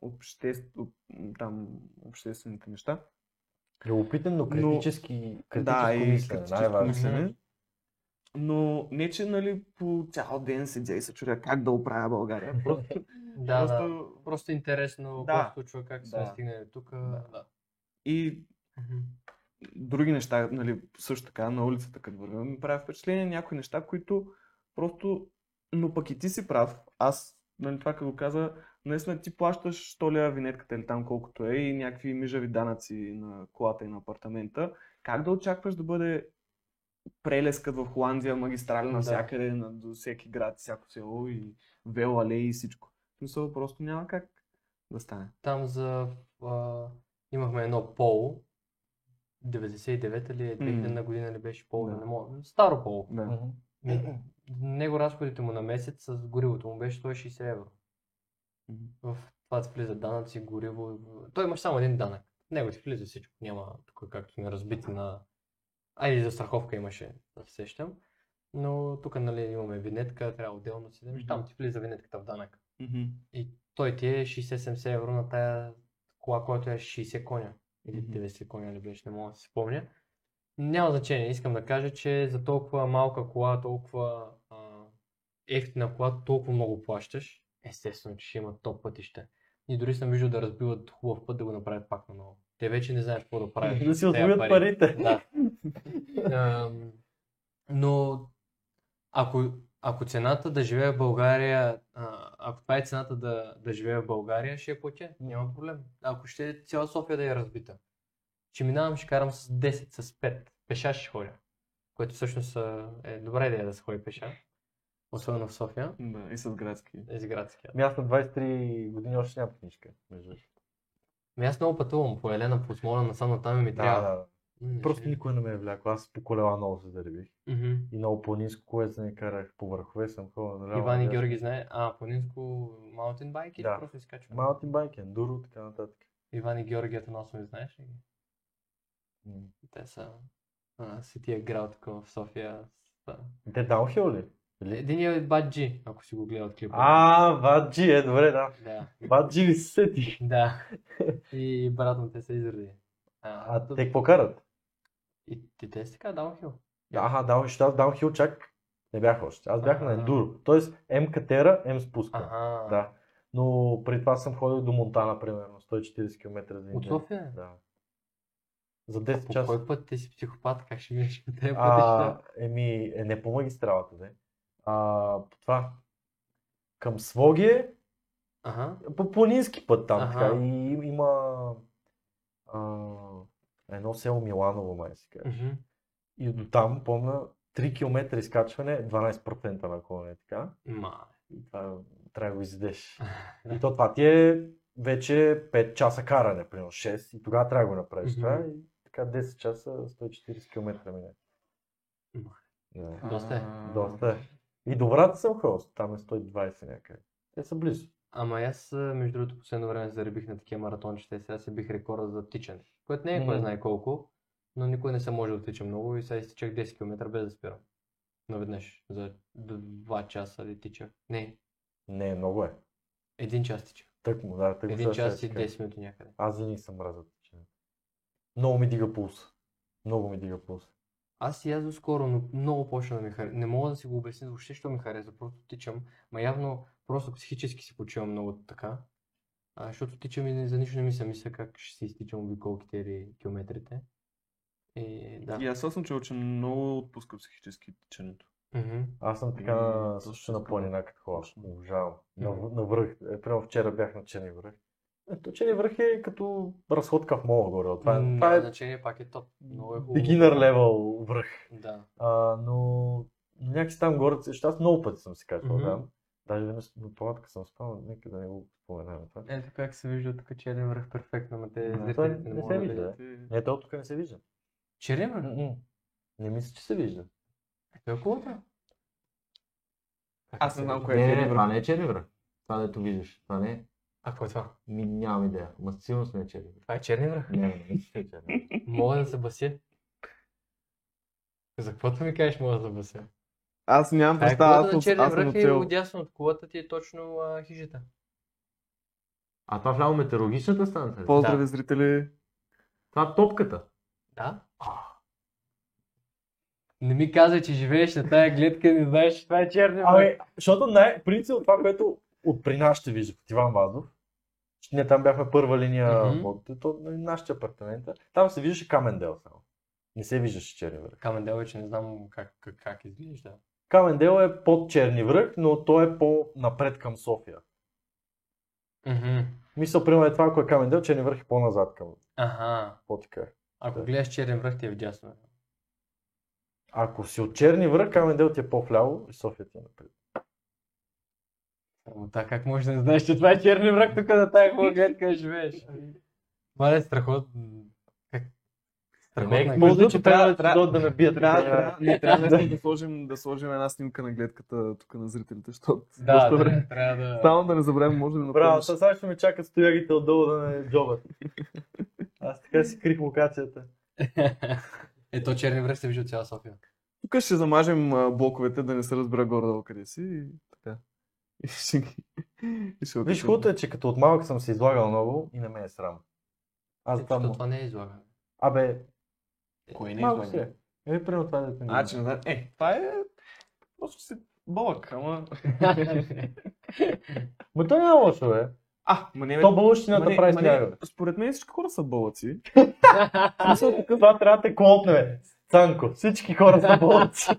обществ... об- там, обществените неща. Любопитен, но критически, критическо да, мислене, критическо мислене. Но не, че нали, по цял ден седя и се чудя как да оправя България. Просто, Да, да. просто... Интересно Да. какво се случва, как сме Да. стигнали тук. Да. Да. И други неща, нали, също така на улицата, като вървя, ми прави впечатление някои неща, които Просто, но пък и ти си прав. Аз, нали, това като каза, наистина ти плащаш 100 лева винетката или там колкото е и някакви мижави данъци на колата и на апартамента. Как да очакваш да бъде прелескът в Холандия, магистрали Да. навсякъде, на, до всеки град, всяко село и вел алеи и всичко. В смисъл, просто няма как да стане. Там за... А, имахме едно поло. 99-та ли е, 2000 година ли беше поло, Да. не мога. Старо поло. Да. Него разходите му на месец с горивото му беше 160 евро. В това ти влиза данъци, гориво. Той имаш само един данък. Него ти влиза всичко. Няма тук както сме разбити на... Айде за страховка имаше, да се сещам. Но тук нали имаме винетка, трябва отделно си вземеш. Там ти влиза винетката в данък. Мгм. И той ти е 60-70 евро на тая кола, която е 60 коня. Или Мгм. 90 коня ли беше, не мога да си спомня. Няма значение, искам да кажа, че за толкова малка кола, толкова а, ефтина кола, толкова много плащаш. Естествено, че ще има топ пътища. И дори съм виждал да разбиват хубав път да го направят пак на ново. Те вече не знаят какво да правят. Да си пари. парите. Да. Но ако, ако цената да живея в България, а, ако това е цената да, да живея в България, ще я платя. Няма проблем. Ако ще е цяла София да е разбита. Ще минавам, ще карам с 10, с 5. Пеша ще ходя. Което всъщност е добра идея да се ходи пеша. Особено в София. Да, и с градски. Тези градски. Ами аз на 23 години още нямам книжка. Между аз много пътувам по Елена, по Смоля, насам натам и ми Да, трябва. да. М, Просто никой не ме е влякал. Аз по колела много се заребих. Мгм. И много планинско колец не карах по върхове съм ходил. наляво, Иван и. Георги знае. А, планинско маунтин байк или Да. просто изкачване? Маунтин байк, ендуро, така нататък. Иван и Георги Атанасови, знаеш ли? М. Те са а, Сития Грал тук в София. Са... Те даунхил ли? Единият е Баджи, ако си го гледал клипа. А, Баджи, е, добре, да. Да, Баджи ви се сети. да. И брат му те са изради. А, А те какво карат? И, и те така даунхил. Аха, даунхил, аз даунхил чак не бях още. Аз бях на Аха. ендуро. Тоест, М катера, М спуска. Ага. Да. Но преди това съм ходил до Монтана, примерно, 140 км за От. София? Да. За 10 По часа. кой път ти си психопат? Как ще минеш по тези А, пътища? еми, е, не по магистралата, де. А, по това. Към Свогие, Ага. по планински път там, така. И има а, едно село Миланово, май се каже. Мгм. И до там, помня, 3 км изкачване, 12% наклон е така. Ма. И това трябва да го изядеш. И то това ти е вече 5 часа каране, примерно 6, и тогава трябва да го направиш Мгм. това. И така 10 часа, 140 км мине. Да. Доста е. Доста е. И добрата съм ходил, там е 120 някъде. Те са близо. Ама аз, между другото, последно време заребих на такива маратончета и сега се бих рекорда за тичане. Което не е кой знае колко, но никой не се може да тича много и сега изтичах 10 км без да спирам. Наведнъж, за 2 часа ли тичах. Не, Не, много е. един час тичах. Тък му, да, тък Един час и ти кажа. 10 минути някъде. Аз винаги съм тичането. Много ми дига пулс. Много ми дига пулс. Аз и аз доскоро, но много почна да ми харесва. Не мога да си го обясня въобще, що ми харесва. Просто тичам. Ма явно просто психически си почивам много така. А, защото тичам и за нищо не ми се мисля как ще си изтичам обиколките или километрите. И да. И аз съм чул, че много отпуска психически тичането. Мгм. Аз съм така М, също на планина като хора. Обожавам. На, Мгм. на връх. Е, примерно вчера бях на Черни връх. Ето, Черни връх е като разходка в мола горе. Това е, М, това е значение, пак е топ. Много е хубаво. beginner level връх. Да. А, но някакси там горе, защото аз много пъти съм си качвал Мгм. там. Даже веднъж на палатка съм спал, нека да не го споменавам това. Ето как се вижда тук черен връх перфектно, ма те Да, това не не могат се да вижда, видят. Не, то тук не се вижда. Черен връх? Не мисля, че се вижда. Ето е хубаво. Аз не знам кое Не, е не, черен не, връх. това не е черен връх. Това дето виждаш. Това не е. А какво е това? Ми, нямам идея. Ма със сигурност не е черен връх. Това е черен връх. Не, не, не, не е черен връх. Мога да се бася. За каквото ми кажеш, мога да се бася. Аз нямам А представа, аз, на черния аз връх е оцел. отдясно от колата ти е точно а, хижата. А това вляво метеорологичната станция. Поздрави, Да. зрители. Това е топката. Да? Не ми казвай, че живееш на тая гледка и не знаеш, че това е черния връх. Ами, защото най- принцип това, което от при нас ще вижда от Иван Вазов, че ние там бяхме първа линия, mm-hmm. то, нали, нашите апартамента, там се виждаше Камендел само. Не се виждаше Черен връх. Камен дел вече не знам как, как, как изглежда. Камендел е под Черни връх, но той е по-напред към София. Мгм. Мисля, примерно е това, ако е Камендел, Черни връх е по-назад към Аха. Потика. Ако Да. гледаш черен връх ти е вдясно. Ако си от Черни връх, Камендел ти е по-вляво и София ти е напред. Та как можеш да не знаеш, че това е черни връх тук на тая хубава гледка живееш? Това е страхотно. Гледка. може Между че трябва да трябва- да ме бият. Трябва, трябва, не, трябва наистина да сложим, да сложим една снимка на гледката тук на зрителите, защото Да, доста да, време. трябва да... Само да не забравим, може да Браво, направиш. сега ще ме чакат стоягите отдолу да не джобат. Аз така си крих локацията. Ето черни връх се вижда цяла София. Тук ще замажем блоковете, да не се разбира горе-долу къде си и така. И ще ги... И ще Виж, хубавото е, че като от малък съм се излагал много и не ме е срам. Аз Ето, там... това не е излагане. Абе, Кое не малко излага? се. Е, примерно това е да А, че не знам. Е, това е... Просто си бълък, ама... Ма то няма лошо, бе. А, ма не бе. То бълъщината не- прави не, бе. Според мен всички хора са бълъци. Това трябва да те клопне, бе. Цанко, всички хора са бълъци.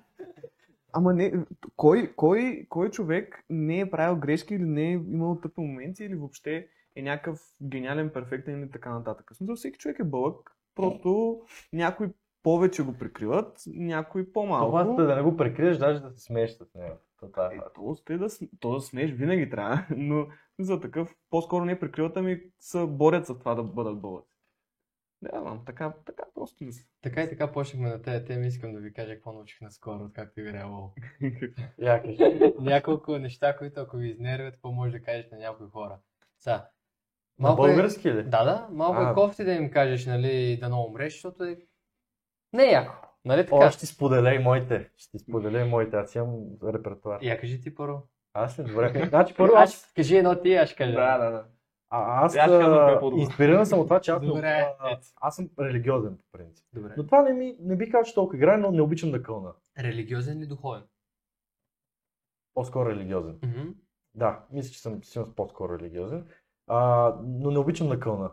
Ама не, кой, кой, кой човек не е правил грешки или не е имал тъпи моменти или въобще е някакъв гениален, перфектен и така нататък. Смисъл, всеки човек е бълък, просто някои повече го прикриват, някои по-малко. Това е да не го прикриеш, даже да се смееш с него. Това е Е, то, да, то да смееш винаги трябва, но за такъв по-скоро не прикриват, ами се борят за това да бъдат бълъци. Да, знам, така, така просто мисля. Така и така почнахме на тези теми. Искам да ви кажа какво научих наскоро, откакто играя WoW. Я кажи. Няколко неща, които ако ви изнервят, какво може да кажеш на някои хора. Са, На е- български ли? Да, да, малко А. е кофти да им кажеш, нали, да не умреш, защото е... Не е яко. Нали така? О, ще ти споделя и моите. Ще споделя и моите. Аз имам репертуар. Я кажи ти първо. Аз ли? Добре. Значи първо Аз аз, кажи едно ти, аз ще кажа. да, да, да. а, аз, Аз е а, по-добро. инспириран съм от това, че аз, Добре, а, аз съм религиозен по принцип. Добре. Но това не, ми, не бих казал, че толкова играе, но не обичам да кълна. Религиозен или духовен? По-скоро религиозен. Мгм. Да, мисля, че съм силно по-скоро религиозен. А, но не обичам да кълна.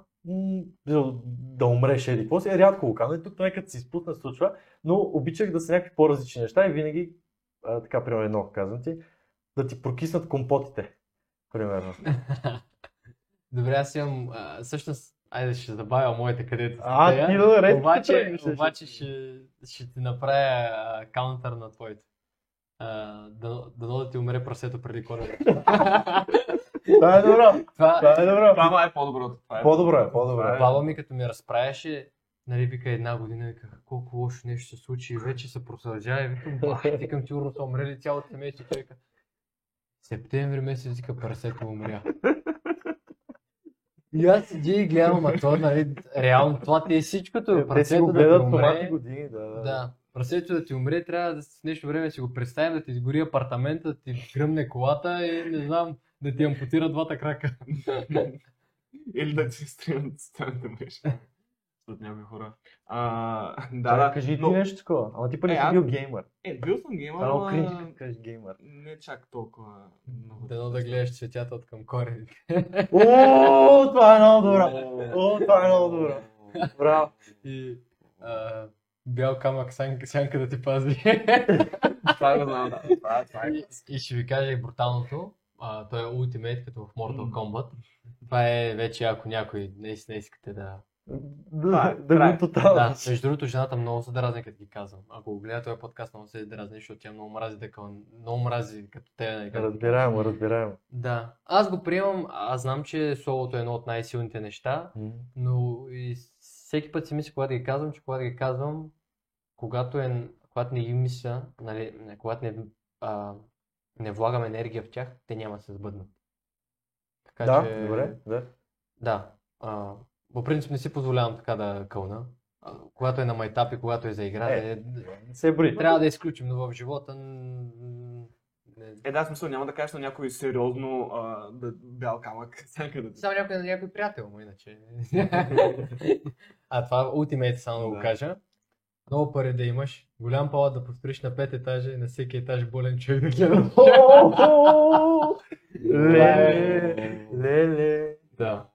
Да- умреш еди какво си. Е, рядко го казвам. И Тук нека се изпусна, се случва. Но обичах да са някакви по-различни неща и винаги, а, така, примерно едно казвам ти, да ти прокиснат компотите. Примерно. Добре, аз имам, а, всъщност, айде ще забавя моите където А, тея, ти да ред. обаче, обаче ще, ще ти направя а, каунтър на твоите. А, да, да, да ти умре прасето преди коледа. Това е добро. Това, Това е добро. Това е по-доброто. Това е По-добро е, по-добро е. Баба ми като ми разправяше, нали, вика една година, вика, колко лошо нещо се случи и вече се просължава и викам, бах, викам, сигурно са умрели цялото семейство, човека. Септември месец, вика, прасето умря. И аз седя и гледам, а то, нали, реално това ти е всичкото, Те си прасето да ти умре. години. Да, да. Да, прасето да ти умре, трябва да с нещо време си го представим, да ти изгори апартамента, да ти гръмне колата и не знам, да ти ампутира двата крака. Или да ти стримат социалните мрежи. От някои хора. А, да, Да, да. кажи ти но- нещо такова. Ама ти пък Е, не си бил геймър. Е, бил съм геймър, Това е като кажеш геймър. не чак толкова много. Дано да гледаш цветята от към корени. О, това е много добро. О, това е много добро. Браво. И а, бял камък сянка, сянка да ти пази. Това го знам, да. Това е, това е. и, и ще ви кажа и бруталното. А, той е Ultimate като в Mortal Kombat. Това е вече ако някой наистина искате да... Да, е, да го тотално. Да, между другото, жената много се дразни, като ги казвам. Ако го гледа този подкаст, много се дразни, защото тя много мрази да къл... много мрази като те. нали, като- Разбираемо, разбираемо. Да. Аз го приемам, аз знам, че солото е едно от най-силните неща, но и всеки път си мисля, когато ги казвам, че когато ги казвам, когато, е, когато не ги мисля, нали, когато не, а, не влагам енергия в тях, те няма да се сбъднат. Така Да, че, добре, да. Да. А, по принцип не си позволявам така да кълна. А, когато е на майтап и когато е за игра, Е. е, се брои. трябва да изключим, но в живота не, Е, да, смисъл, няма да кажеш на някой сериозно а, да, бял камък. Ти. Само някой на някой приятел му, иначе. а това Ultimate само да го кажа. Много пари да имаш, голям палат да построиш на пет етажа и на всеки етаж болен човек да гледа. Леле, леле. да.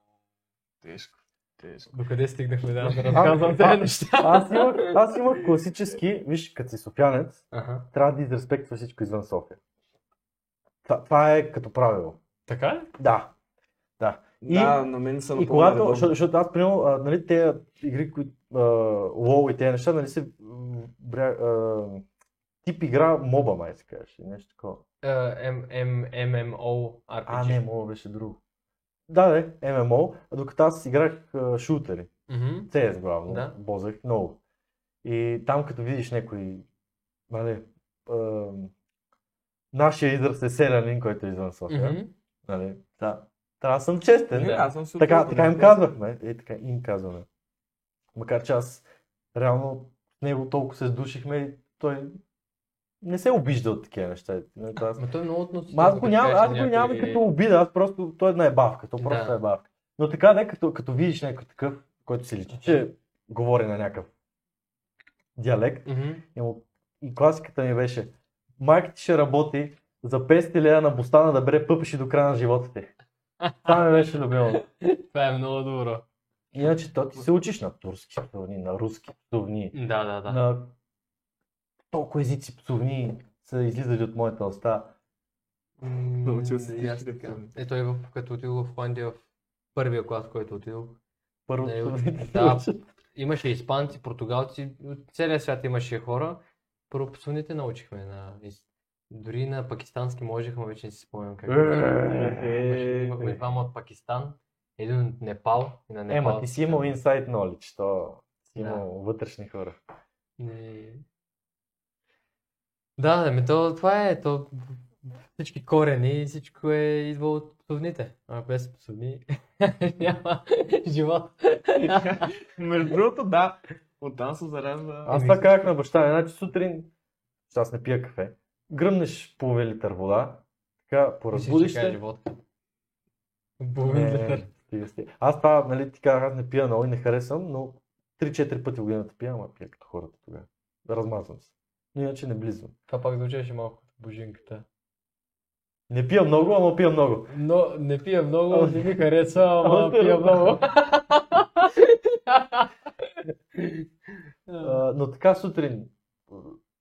Тежко. Тежко. Докъде стигнахме да разказвам тези неща? Аз имах, аз имах класически, виж, като си софянец, Аха. трябва да изреспектва всичко извън София. Това, това е като правило. Така ли? Да. Да. И, Да, на мен са и когато, защото, защото аз, примерно, нали, тези игри, които лоу и тези неща, нали се бря, а, тип игра моба, май се казваш, или нещо такова. М- М- MMO RPG. А, не, моба беше друго. Да, да, ММО, докато аз играх а, шутери. Мгм. CS главно, Да. бозах много. И там като видиш някой, нали, а, нашия израз е селянин, който е извън София, Мгм. нали, да. Трябва да съм честен. Не, аз съм Така, така им да. казвахме, е, така им казваме. Макар че аз реално него толкова се сдушихме и той не се обижда от такива неща. Нали, аз... Ма той е много относително. Аз го нямам, аз го нямам и като обида, аз просто, той е една ебавка, то просто Да. е ебавка. Но така да, като, като видиш някой такъв, който си личи, че говори на някакъв диалект, Мгм. и, му, и класиката ми беше, майка ти ще работи за 500 лева на бостана да бере пъпеши до края на живота ти. Това ми беше любимо. Това е много добро. Иначе то ти се учиш на турски псовни, на руски псовни, Да, да, да. на толкова езици псовни са излизали от моята уста. Научил и аз така. псовни. Е, като отидох в Холандия в първия клас, който отидох. Първо Не, псовните се да. Имаше испанци, португалци, от целия свят имаше хора. Първо псовните научихме. На, дори на пакистански можехме, вече не си спомням как. Е, Имахме двама от Пакистан, един от Непал и на Непал. Ема, ти си имал inside knowledge, то си Да. имал вътрешни хора. Не. Да, да, ми то, това е, то всички корени, всичко е идва от псовните. А без псовни няма живот. Между другото, да. Оттам се заражда. Аз Еми, това казах на баща ми, значи сутрин, защото аз не пия кафе, гръмнеш половин литър вода, така поразбудиш се. Половин литър. Не, стига, стига. Аз това, нали, ти казах, аз не пия много и не харесвам, но 3-4 пъти в годината пия, ама пия като хората тогава. Размазвам се. Но иначе не близвам. Това пак звучеше малко като божинката. Не пия много, ама пия много. Но не пия много, Ама- не ми харесва, ама Ама пия много. А, но така сутрин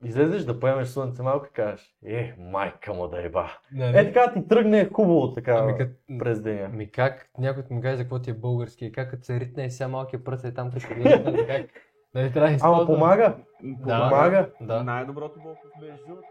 излезеш да поемеш слънце малко и кажеш, е, майка му да еба. Нали? Е, така ти тръгне хубаво така Ами, кът... през деня. Ами как някой ми каже за какво ти е български и как като се ритне и сега малкия пръст е там като ритне, как... Нали трябва да Ама използвам? помага, Да. помага. Да. Най-доброто Бог беше жилата,